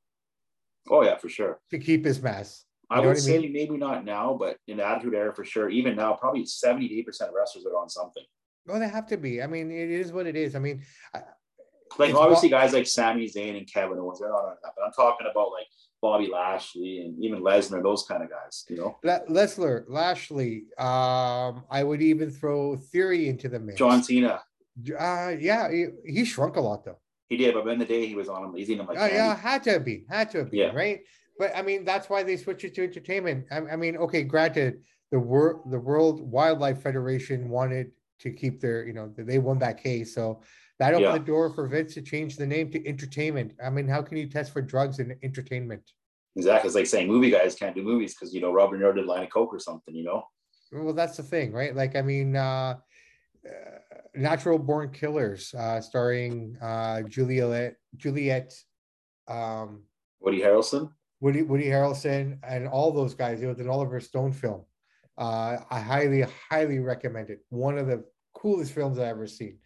oh yeah, for sure. to keep his mass. I You would what I say maybe not now, but in the attitude era for sure. Even now, probably 70 to 80 percent of wrestlers are on something. Well, they have to be. I mean, it is what it is. I mean, I- Like It's obviously, guys like Sami Zayn and Kevin Owens, they're not on that. But I'm talking about like Bobby Lashley and even Lesnar, those kind of guys. You know, Le- Leslie, Lashley. Um, I would even throw Theory into the mix. John Cena, Uh, yeah, he, he shrunk a lot though. he did, but in the day he was on him. He's eating them like Oh, candy. yeah, had to be, had to be, Yeah. right? But I mean, that's why they switched it to entertainment. I, I mean, okay, granted, the world, the World Wildlife Federation wanted to keep their, you know, they won that case, so that opened Yeah. the door for Vince to change the name to entertainment. I mean, how can you test for drugs in entertainment? Exactly. It's like saying movie guys can't do movies because you know Robert Nero did line of coke or something. You know, Well, that's the thing, right? Like, I mean, uh, uh, Natural Born Killers, uh, starring uh, Juliet, Juliet, um, Woody Harrelson. Woody Woody Harrelson and all those guys. It was an Oliver Stone film. Uh, I highly, highly recommend it. One of the coolest films I've ever seen.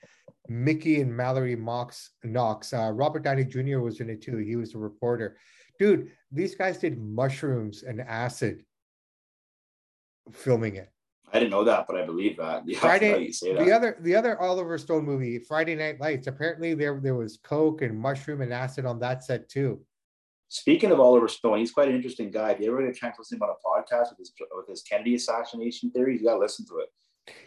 Mickey and Mallory Mox Knox. Uh, Robert Downey Jr. was in it too. He was the reporter. Dude, these guys did mushrooms and acid filming it. I didn't know that, but I believe that. <laughs> Yeah, Friday- now you say that. The other the other Oliver Stone movie, Friday Night Lights. Apparently there there was coke and mushroom and acid on that set too. Speaking of Oliver Stone, he's quite an interesting guy. If you ever get a chance to listen to him on a podcast with his with his Kennedy assassination theories, you got to listen to it.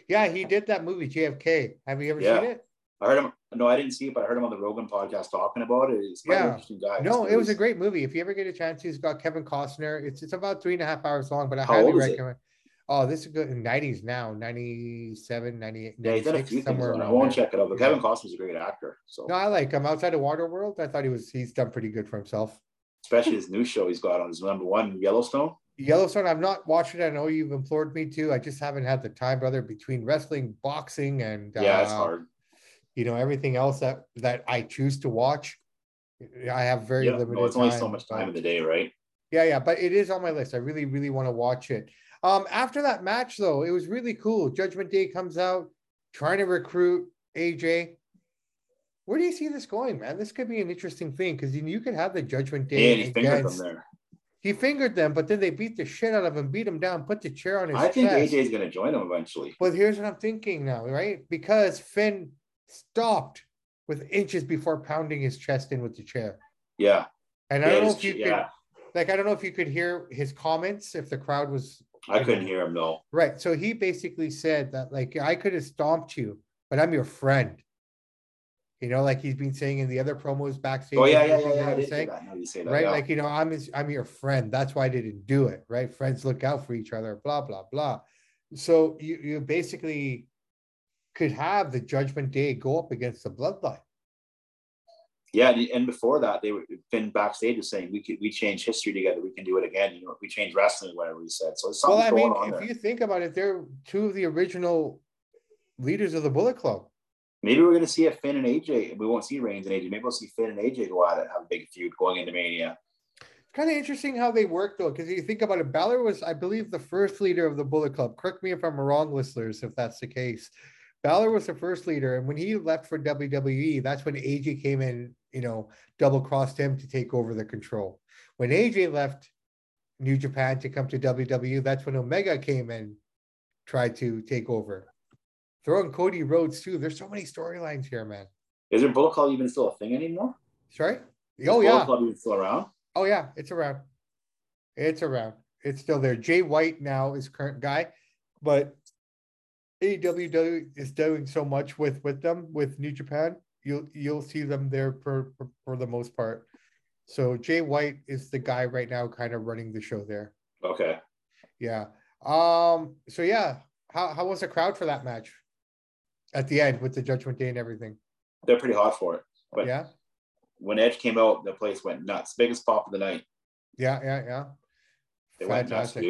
Yeah, he did that movie JFK. Have you ever Yeah. seen it? I heard him. No, I didn't see it, but I heard him on the Rogan podcast talking about it. He's Yeah. interesting guy. No, it was a great movie. If you ever get a chance, he's got Kevin Costner. It's it's about three and a half hours long, but I How highly is it? recommend. Oh, this is good in 90s now, 97, 98, Yeah, he's done a few things. somewhere. I won't check it out. But Yeah. Kevin Costner's a great actor. So No, I like him. Outside of Waterworld, I thought he was he's done pretty good for himself. especially his new show he's got on his number one Yellowstone. Yellowstone, I've not watched it. I know you've implored me to. I just haven't had the time, brother, between wrestling, boxing, and Yeah, it's uh, hard. you know everything else that that I choose to watch. I have very Yeah, limited. no, it's only so time, much but- time in the day, right? Yeah, yeah, but it is on my list. I really, really want to watch it. Um, after that match, though, it was really cool. Judgment Day comes out trying to recruit AJ. Where do you see this going, man? This could be an interesting thing because you you could have the Judgment Day. And he fingered them against- there. He fingered them, but then they beat the shit out of him, beat him down, put the chair on his I think chest. AJ's going to join him eventually. But here's what I'm thinking now, right? Because Finn stopped with inches before pounding his chest in with the chair. Yeah. And I Yeah, don't know if you yeah. could, like, I don't know if you could hear his comments if the crowd was I couldn't hear him though. right. So he basically said that, like, I could have stomped you, but I'm your friend. You know, like he's been saying in the other promos backstage. Oh yeah, yeah, yeah, yeah. He's saying, that. Now you say that. right? yeah. Like, you know, I'm his, I'm your friend. That's why I didn't do it, right? Friends look out for each other, blah, blah, blah. So you, you basically could have the judgment day go up against the bloodline. Yeah, and- and before that, they were Finn backstage was saying we could we change history together. We can do it again. You know, we change wrestling, whatever he said. So Well, something I mean, going on if there. you think about it, they're two of the original leaders of the Bullet Club. Maybe we're gonna see a Finn and AJ. We won't see Reigns and AJ. Maybe we'll see Finn and AJ go at it, have a big feud going into Mania. Kind of interesting how they work though, because you think about it, Balor was, I believe, the first leader of the Bullet Club. Correct me if I'm wrong, listeners, if that's the case. Balor was the first leader, and when he left for WWE, that's when AJ came in, you know, double crossed him to take over the control. When AJ left New Japan to come to WWE, that's when Omega came and tried to take over. Throwing Cody Rhodes too. There's so many storylines here, man. Is there Bullet Club even still a thing anymore? Sorry? Is Oh Bullet yeah. Club even still around? Oh yeah, it's around. It's around. It's still there. Jay White now is current guy, but AEW is doing so much with with them with New Japan. You'll you'll see them there for for, for the most part. So Jay White is the guy right now, kind of running the show there. Okay. Yeah. Um. So yeah, how how was the crowd for that match? At the end with the Judgment Day and everything. They're pretty hot for it. But Yeah. when Edge came out, the place went nuts. Biggest pop of the night. Yeah. Yeah. Yeah. They went nuts, Fantastic.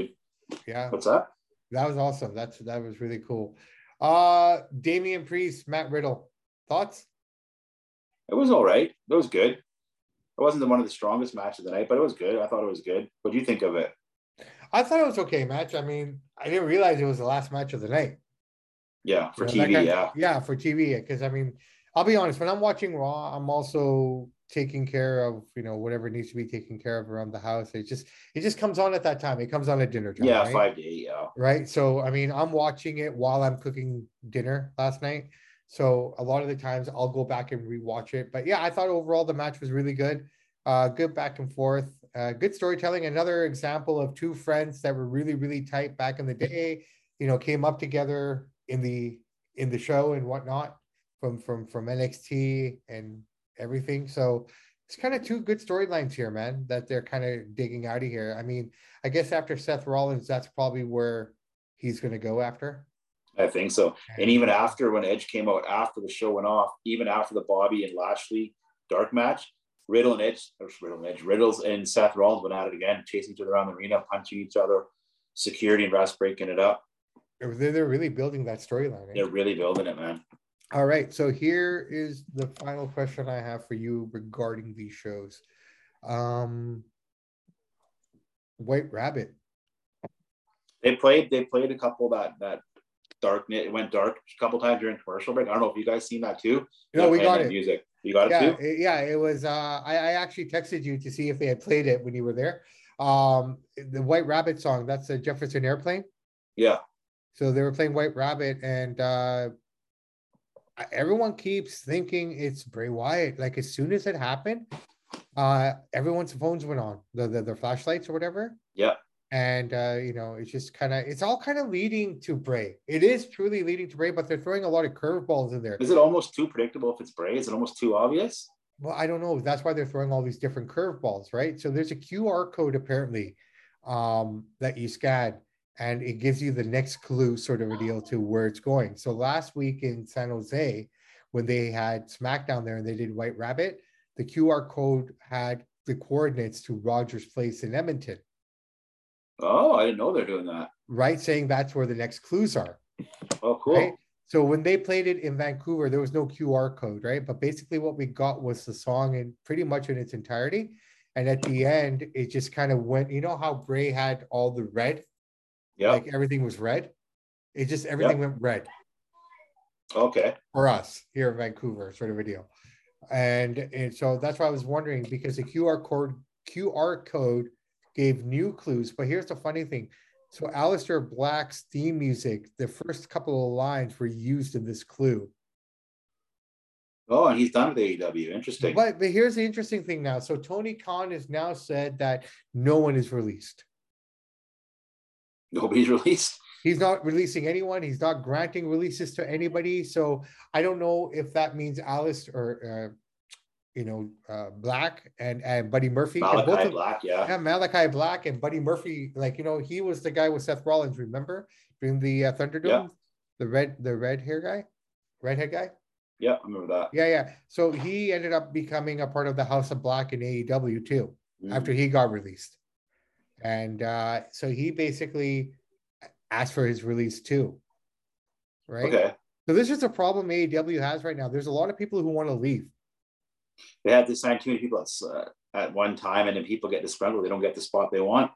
dude. Yeah. What's that? That was awesome. That's that was really cool. Uh Damian Priest, Matt Riddle. Thoughts? It was all right. It was good. It wasn't one of the strongest matches of the night, but it was good. I thought it was good. What do you think of it? I thought it was okay match. I mean, I didn't realize it was the last match of the night. Yeah, for You know, TV, kind- yeah. Yeah, for TV. Because I mean, I'll be honest, when I'm watching Raw, I'm also taking care of, you know, whatever needs to be taken care of around the house. It just it just comes on at that time. It comes on at dinner time. Yeah, right? five to eight, yeah. right? So I mean, I'm watching it while I'm cooking dinner last night. So a lot of the times I'll go back and rewatch it. But yeah, I thought overall the match was really good. Uh, good back and forth. Uh, good storytelling. Another example of two friends that were really, really tight back in the day. You know, came up together in the in the show and whatnot from from from NXT and everything. So it's kind of two good storylines here, man, that they're kind of digging out of here. I mean, I guess after Seth Rollins, that's probably where he's going to go after. I think so. And even after when Edge came out after the show went off, even after the Bobby and Lashley dark match, Riddle and Edge, or Riddle and Edge, Riddles and Seth Rollins went at it again, chasing each other around the arena, punching each other, security and refs breaking it up. They're, they're really building that storyline. eh? They're really building it, man. All right. So here is the final question I have for you regarding these shows. Um, White Rabbit. They played, they played a couple that that dark it went dark a couple times during commercial break. I don't know if you guys seen that too. No, we got it. Music. You got yeah, it too? it- yeah, it was. Uh, I, I actually texted you to see if they had played it when you were there. Um, the White Rabbit song. That's a Jefferson Airplane. Yeah. So they were playing White Rabbit, and uh, everyone keeps thinking it's Bray Wyatt. Like as soon as it happened, uh, everyone's phones went on, the the, the flashlights or whatever. Yeah. And uh, you know, it's just kind of it's all kind of leading to Bray. It is truly leading to Bray, but they're throwing a lot of curveballs in there. Is it almost too predictable if it's Bray? Is it almost too obvious? Well, I don't know. That's why they're throwing all these different curveballs, right? So there's a QR code apparently um, that you scan, and it gives you the next clue, sort of a deal to where it's going. So last week in San Jose, when they had SmackDown there and they did White Rabbit, the QR code had the coordinates to Rogers Place in Edmonton, Oh, I didn't know they're doing that. right? Saying that's where the next clues are. Oh, cool. Right? So when they played it in Vancouver, there was no QR code, right? But basically, what we got was the song in pretty much in its entirety. And at the end, it just kind of went. You know how Bray had all the red, Yeah. like everything was red. It just everything went red okay. for us here in Vancouver, sort of a deal. And and so that's why I was wondering because the QR code QR code gave new clues. But here's the funny thing. So Aleister Black's theme music, the first couple of lines were used in this clue. Oh, and he's done with AEW. Interesting. But but here's the interesting thing now. So Tony Khan has now said that no one is released. Nobody's <laughs> released. He's not releasing anyone. He's not granting releases to anybody. So I don't know if that means Alice or uh, you know uh, Black and and Buddy Murphy. Malachi both of- Black, yeah. yeah, Malachi Black and Buddy Murphy. Like you know, he was the guy with Seth Rollins. Remember during the uh, Thunderdome, Yeah. the red the red hair guy, redhead guy. Yeah, I remember that. Yeah, yeah. So he ended up becoming a part of the House of Black in AEW too Mhm. after he got released. And uh, so he basically asked for his release too. Right. Okay. So this is a problem AEW has right now. There's a lot of people who want to leave. They had to sign too many people at, uh, at one time, and then people get disgruntled. They don't get the spot they want.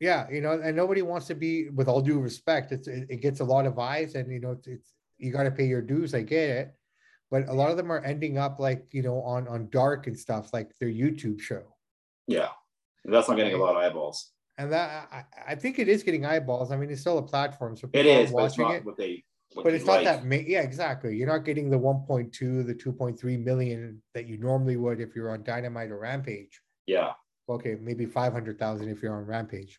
Yeah, you know, and nobody wants to be, with all due respect, it's it, it gets a lot of eyes, and you know, it's, it's you got to pay your dues. I get it, but a lot of them are ending up like you know on on dark and stuff like their YouTube show. Yeah. That's not getting a lot of eyeballs. And that I, I think it is getting eyeballs. I mean, it's still a platform, so people are is, but it's watching not it. what they. What But it's not that. Ma- yeah, exactly. You're not getting the 1.2, the 2.3 million that you normally would if you're on Dynamite or Rampage. Yeah. Okay, maybe 500,000 if you're on Rampage.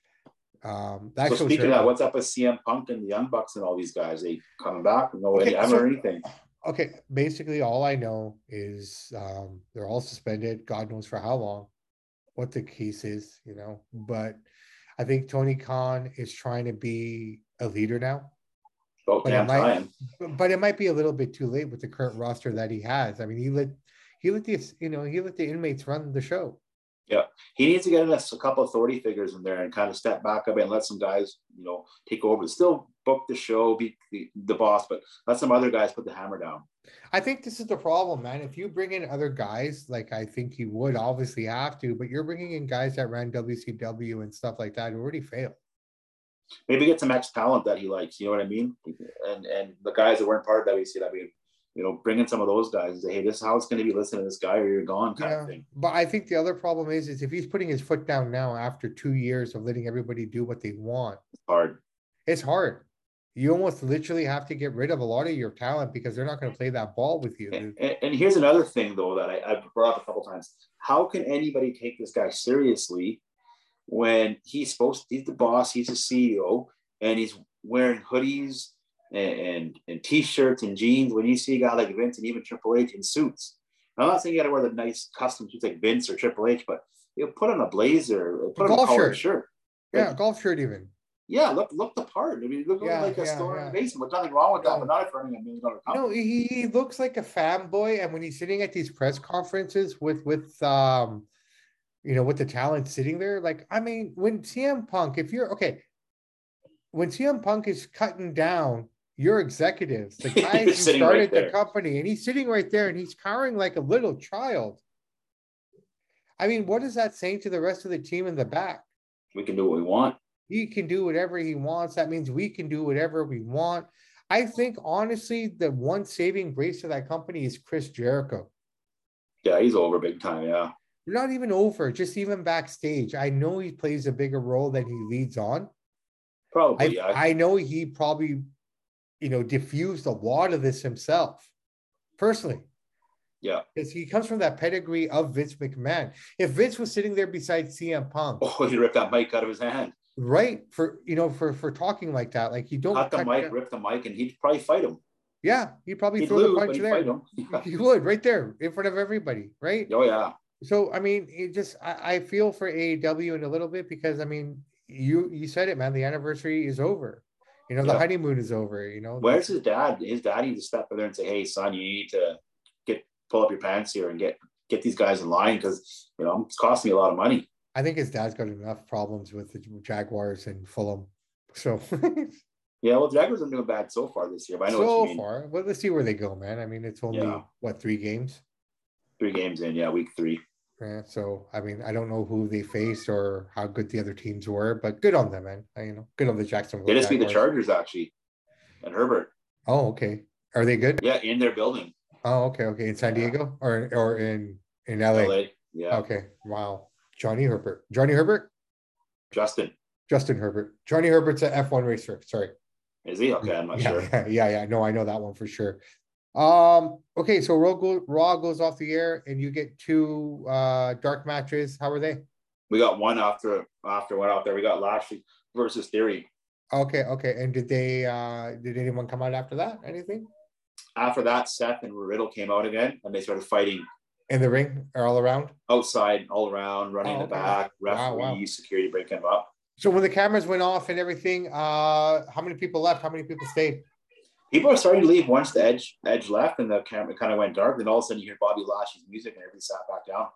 Um, that So speaking of that, what's up with CM Punk and the Young Bucks and all these guys? They coming back? No, Okay, I haven't so- heard anything. okay, basically all I know is um, they're all suspended. God knows for how long, what the case is, you know. But I think Tony Khan is trying to be a leader now. About But it might- time. but it might be a little bit too late with the current roster that he has. I mean, he let he let the you know he let the inmates run the show. Yeah, he needs to get us a couple authority figures in there and kind of step back a bit and let some guys, you know, take over. Still book the show, be the, the boss, but let some other guys put the hammer down. I think this is the problem, man. If you bring in other guys, like I think you would obviously have to, but you're bringing in guys that ran WCW and stuff like that who already failed. Maybe get some ex talent that he likes. You know what I mean? And and the guys that weren't part of WCW, you know, bring in some of those guys and say, hey, this is how it's going to be. Listen to this guy, or you're gone, kind Yeah, of thing. but I think the other problem is, is if he's putting his foot down now after two years of letting everybody do what they want, It's hard. it's hard. You almost literally have to get rid of a lot of your talent because they're not going to play that ball with you. And, and- and here's another thing, though, that I, I've brought up a couple times. How can anybody take this guy seriously when he's supposed to, he's the boss, he's the CEO, and he's wearing hoodies and, and, and t-shirts and jeans when you see a guy like Vince and even Triple H in suits. I'm not saying you got to wear the nice custom suits like Vince or Triple H, but you know, put on a blazer, or put on a golf collared shirt. shirt. Yeah, golf shirt even. Yeah, look look the part. I mean, look Yeah, like a yeah, store in yeah. a basement. There's nothing wrong with that, but not if you're running a million dollar company. No, he, he looks like a fanboy, and when he's sitting at these press conferences with with um, you know, with the talent sitting there, like I mean, when CM Punk, if you're okay, when CM Punk is cutting down your executives, the <laughs> guys who sitting right started the company, and he's sitting right there, and he's cowering like a little child. I mean, what is that saying to the rest of the team in the back? we can do what we want. he can do whatever he wants. That means we can do whatever we want. I think honestly, the one saving grace of that company is Chris Jericho. Yeah, he's over big time. Yeah. Not even over, just even backstage. I know he plays a bigger role than he leads on. I, Probably, yeah. I know he probably, you know, diffused a lot of this himself, personally. yeah. Because he comes from that pedigree of Vince McMahon. If Vince was sitting there beside CM Punk, Oh, he ripped that mic out of his hand. right, for you know, for for talking like that, like you don't Cut the mic, rip the mic, and he'd probably fight him. Yeah, he'd probably He'd throw lose, the punch there. <laughs> Yeah. He would right there in front of everybody, right? Oh yeah. So I mean, it just I, I feel for AEW in a little bit because I mean, you you said it, man. The anniversary is over. You know, the Yeah. honeymoon is over. You know, Where's his dad? His dad needs to step in there and say, "Hey, son, you need to get pull up your pants here and get get these guys in line because you know it's costing me a lot of money." I think his dad's got enough problems with the Jaguars and Fulham. So <laughs> Yeah, well, Jaguars are doing bad so far this year, but I know what you so far, well, let's see where they go, man. I mean, it's only Yeah. what three games. Three games in, yeah, week three. Yeah, so I mean, I don't know who they faced or how good the other teams were, but good on them, man. Uh, You know, good on the Jacksonville. They just beat the Chargers actually, and Herbert. Oh, okay. Are they good? Yeah, in their building, Oh, okay, okay. In San. Diego or or in in LA. LA. Yeah, Okay. Wow. Johnny Herbert. Johnny Herbert? Justin. Justin Herbert. Johnny Herbert's a F1 racer. Sorry. Is he okay? I'm not yeah, sure. yeah, <laughs> yeah, yeah. No, I know that one for sure. Um. Okay. So Raw, go, Raw goes off the air, and you get two uh dark matches. How are they? We got one after after one out there. We got Lashley versus Theory. Okay. Okay. And did they? uh Did anyone come out after that? Anything? After that, Seth and Riddle came out again, and they started fighting in the ring or all around? Outside, all around, running oh, in the back, referee, wow, wow. security breaking them up. So when the cameras went off and everything, uh, how many people left? How many people stayed? People are starting to leave once the edge edge left and the camera kind of went dark. Then all of a sudden you hear Bobby Lashley's music and everybody sat back down.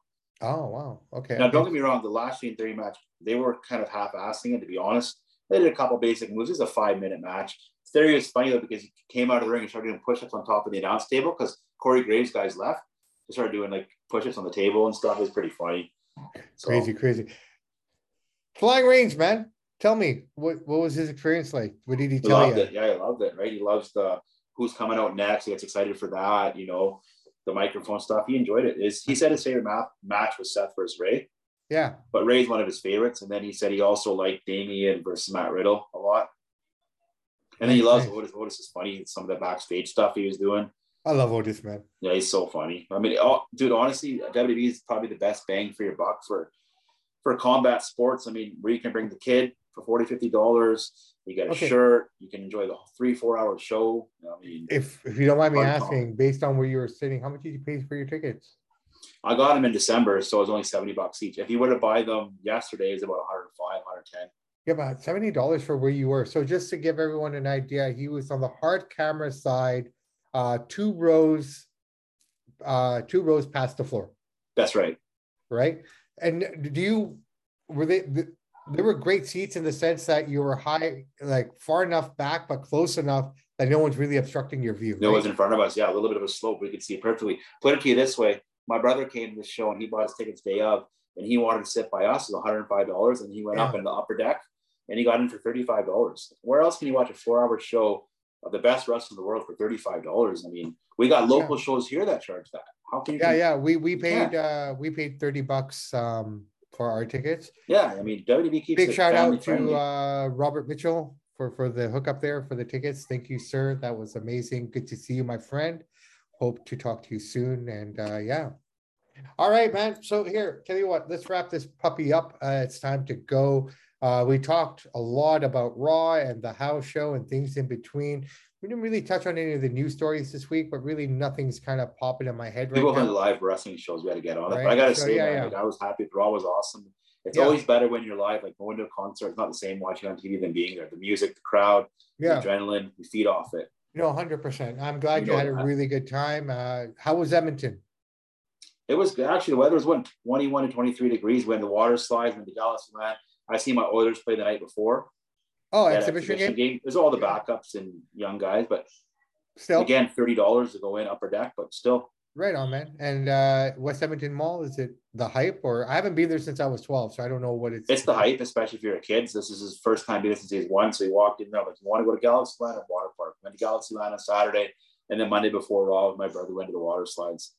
Oh wow. Okay. Now don't get me wrong, the Lashley and Theory match, they were kind of half-assing it to be honest. They did a couple basic moves. It's a five-minute match. Theory is funny though because he came out of the ring and started doing push-ups on top of the announce table because Corey Graves guys left. They started doing like push-ups on the table and stuff. It was pretty funny. So, crazy, crazy. Flying range, man tell me what what was his experience like? What did he tell you? It. Yeah, he loved it. Right, he loves the who's coming out next. He gets excited for that. You know, the microphone stuff. He enjoyed it. Is he said his favorite map, match was Seth versus Rey. Yeah, but Rey's one of his favorites, and then he said he also liked Damian versus Matt Riddle a lot. And then he loves nice. Otis. Otis is funny. Some of the backstage stuff he was doing. I love Otis, man. Yeah, he's so funny. I mean, oh, dude, honestly, WWE is probably the best bang for your buck for for combat sports. I mean, where you can bring the kid, for 40 50 dollars. You get a okay. shirt. You can enjoy the three four hour show. I mean if if you don't mind me asking based on where you were sitting how much did you pay for your tickets? I got them in december so it was only 70 bucks each. If you were to buy them yesterday it's about 105 110 yeah about 70 dollars for where you were. So just to give everyone an idea he was on the hard camera side uh two rows uh two rows past the floor. That's right. Right? And do you were they there were great seats in the sense that you were high, like far enough back, but close enough that no one's really obstructing your view. No right? one's in front of us. Yeah, a little bit of a slope. We could see perfectly. Put it to you this way: my brother came to the show and he bought his tickets day of, and he wanted to sit by us. It was 105 dollars, and he went yeah. up in the upper deck, and he got in for 35 dollars. Where else can you watch a four-hour show of the best wrestling in the world for 35 dollars? I mean, we got local yeah. shows here that charge that. How can you? Yeah, yeah. We we paid yeah. uh we paid 30 bucks um for our tickets. Yeah, I mean WWE keeps big shout out to uh, Robert Mitchell for for the hookup there for the tickets. Thank you, sir. That was amazing. Good to see you, my friend. Hope to talk to you soon. And uh, yeah. All right, man. So here, tell you what, let's wrap this puppy up. Uh, it's time to go. Uh, we talked a lot about Raw and the house show and things in between we didn't really touch on any of the news stories this week, but really nothing's kind of popping in my head right People now. the live wrestling shows we had to get on it. But I gotta so, say, yeah, man, yeah. Like, I was happy. Raw was awesome. It's yeah. always better when you're live, like going to a concert. It's not the same watching on TV than being there. The music, the crowd, yeah. the adrenaline, you feed off it. Know, hundred percent. I'm glad you, you had a really good time. Uh, how was Edmonton? It was good. Actually, the weather was what 21 to 23 degrees when the water slides when the Dallas went. I see my Oilers play the night before. Oh, exhibition, exhibition game? game. There's all the backups and young guys, but Still, again, thirty dollars to go in upper deck, but still. Right on, man. And uh West Edmonton Mall is it the hype or I haven't been there since I was twelve, so I don't know what it's. It's the hype, especially if you're a kid. This is his first time being since he's one, so he walked in there like, "You want to go to Galaxy Land or Water Park?" Went to Galaxy Land on Saturday, and then Monday before Raw, my brother went to the water slides.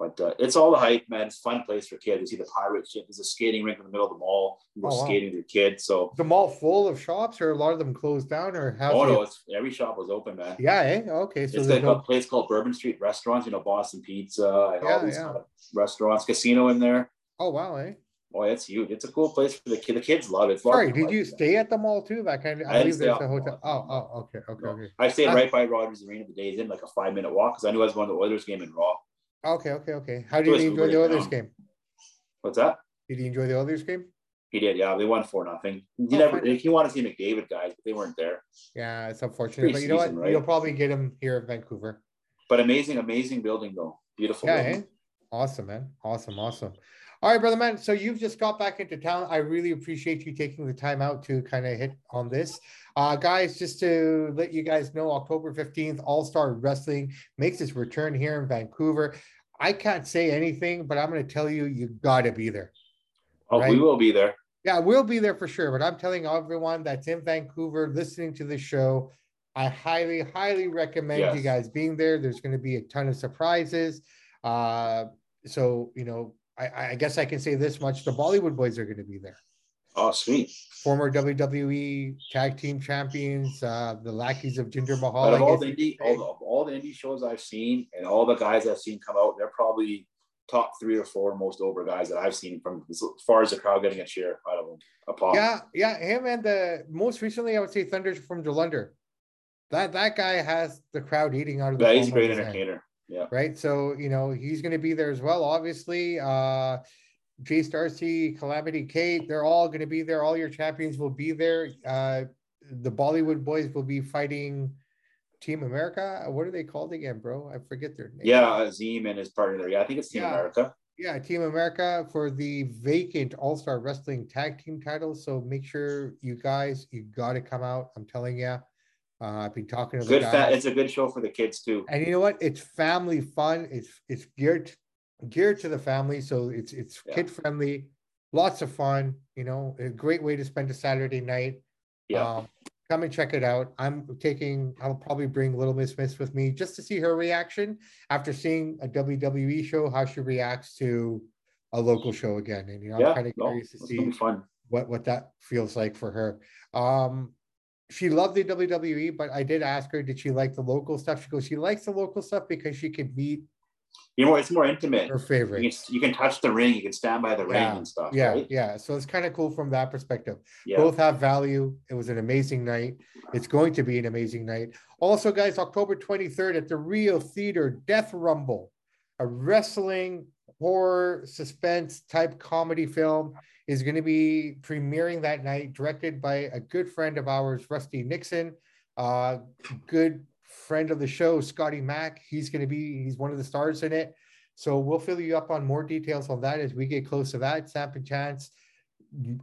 But uh, it's all the hype, man. It's a fun place for kids. You see the pirate ship. There's a skating rink in the middle of the mall. You go oh, wow. skating with your kids. So the mall full of shops, or a lot of them closed down, or how? Oh no, it's every shop was open, man. Yeah, eh? okay. So it's like no... a place called Bourbon Street Restaurants. You know, Boston Pizza and yeah, all these yeah. kind of restaurants, casino in there. Oh wow, eh? Oh, it's huge. It's a cool place for the kids. The kids love it. Sorry, did you stay at the mall too? That kind of, I, I believe there's a hotel. Oh, oh, okay, okay, no. okay. I stayed right by Rogers Arena the days in, like a five minute walk, because I knew I was going to the Oilers game in Raw. Okay, okay, okay. How did you enjoy the Oilers game? What's that? Did you enjoy the Oilers game? He did, yeah. They won four nothing. You oh, never he wanted to see McDavid guys, but they weren't there. Yeah, it's unfortunate. but you know what? Right? You'll probably get him here in Vancouver. But amazing, amazing building though. Beautiful. Yeah, eh? awesome, man. Awesome, awesome. All right, brother man. So you've just got back into town. I really appreciate you taking the time out to kind of hit on this. Uh, guys, just to let you guys know, October 15th, All Star Wrestling makes its return here in Vancouver. I can't say anything, but I'm going to tell you, you got to be there. Oh, right? we will be there. Yeah, we'll be there for sure. But I'm telling everyone that's in Vancouver listening to the show, I highly, highly recommend yes. you guys being there. There's going to be a ton of surprises. Uh, so, you know, I, I guess I can say this much the Bollywood boys are going to be there. Oh, sweet. Former WWE tag team champions, uh, the lackeys of Jinder Mahal. But of all the, indie, all, the, all the indie shows I've seen and all the guys I've seen come out, they're probably top three or four most over guys that I've seen from as far as the crowd getting a cheer out of them. A pop. Yeah, yeah, him and the most recently I would say Thunder from Jolunder. That that guy has the crowd eating out of the. Yeah, he's a great entertainer. Yeah. Right. So you know he's going to be there as well. Obviously, uh, Jace Darcy, Calamity Kate, they're all going to be there. All your champions will be there. Uh, the Bollywood boys will be fighting Team America. What are they called again, bro? I forget their name. Yeah, Azim and his partner. Yeah, I think it's Team Yeah. America. Yeah, Team America for the vacant All Star Wrestling Tag Team title. So make sure you guys, you got to come out. I'm telling you. Uh, I've been talking to Good guys. It's a good show for the kids too. And you know what? It's family fun. It's it's geared geared to the family, so it's it's Yeah. kid friendly, lots of fun. You know, a great way to spend a Saturday night. Yeah. Um, come and check it out. I'm taking. I'll probably bring Little Miss Miss with me just to see her reaction after seeing a WWE show, how she reacts to a local show again. And you know, I'm kind of No, curious to see fun. what what that feels like for her. Um, she loved the WWE, but I did ask her, did she like the local stuff? She goes, she likes the local stuff because she could meet You know, it's more intimate. her You can, you can touch the ring. You can stand by the ring and stuff. Yeah, Right? yeah. So it's kind of cool from that perspective. Yeah. Both have value. It was an amazing night. It's going to be an amazing night. Also, guys, October 23rd at the Rio Theater Death Rumble, a wrestling horror suspense type comedy film is going to be premiering that night, directed by a good friend of ours, Rusty Nixon, uh, good friend of the show, Scotty Mack. He's going to be, he's one of the stars in it. So we'll fill you up on more details on that as we get close to that. Samp and Chance,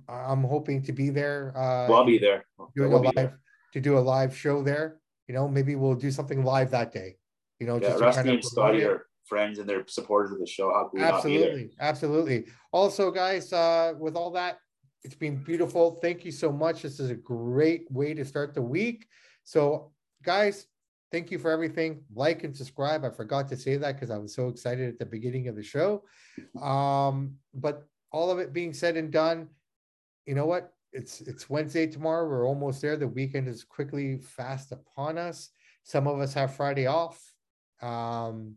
I'm hoping to be there. Uh, Well, I'll be there. doing We'll a live there. to do a live show there. You know, maybe we'll do something live that day. You know, Yeah, just Rusty kind of and Scotty are friends and they're supporters of the show. How could we not be there? Absolutely, absolutely. Also, guys, uh, with all that, it's been beautiful. Thank you so much. This is a great way to start the week. So, guys, thank you for everything. Like and subscribe. I forgot to say that because I was so excited at the beginning of the show. Um, but all of it being said and done, you know what? It's it's Wednesday tomorrow. We're almost there. The weekend is quickly fast upon us. Some of us have Friday off. Um,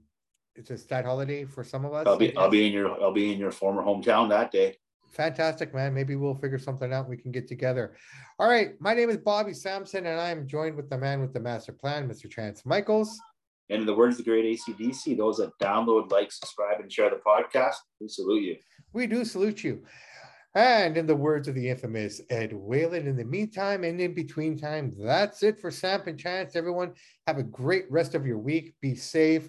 it's a stat holiday for some of us. I'll be I'll be in your I'll be in your former hometown that day. Fantastic, man. Maybe we'll figure something out. We can get together. All right. My name is Bobby Sampson, and I am joined with the man with the master plan, Mr. Chance Michaels. And in the words of the great ACDC, those that download, like, subscribe, and share the podcast, we salute you. We do salute you. And in the words of the infamous Ed Whalen, in the meantime and in between time, that's it for Samp and Chance. Everyone, have a great rest of your week. Be safe,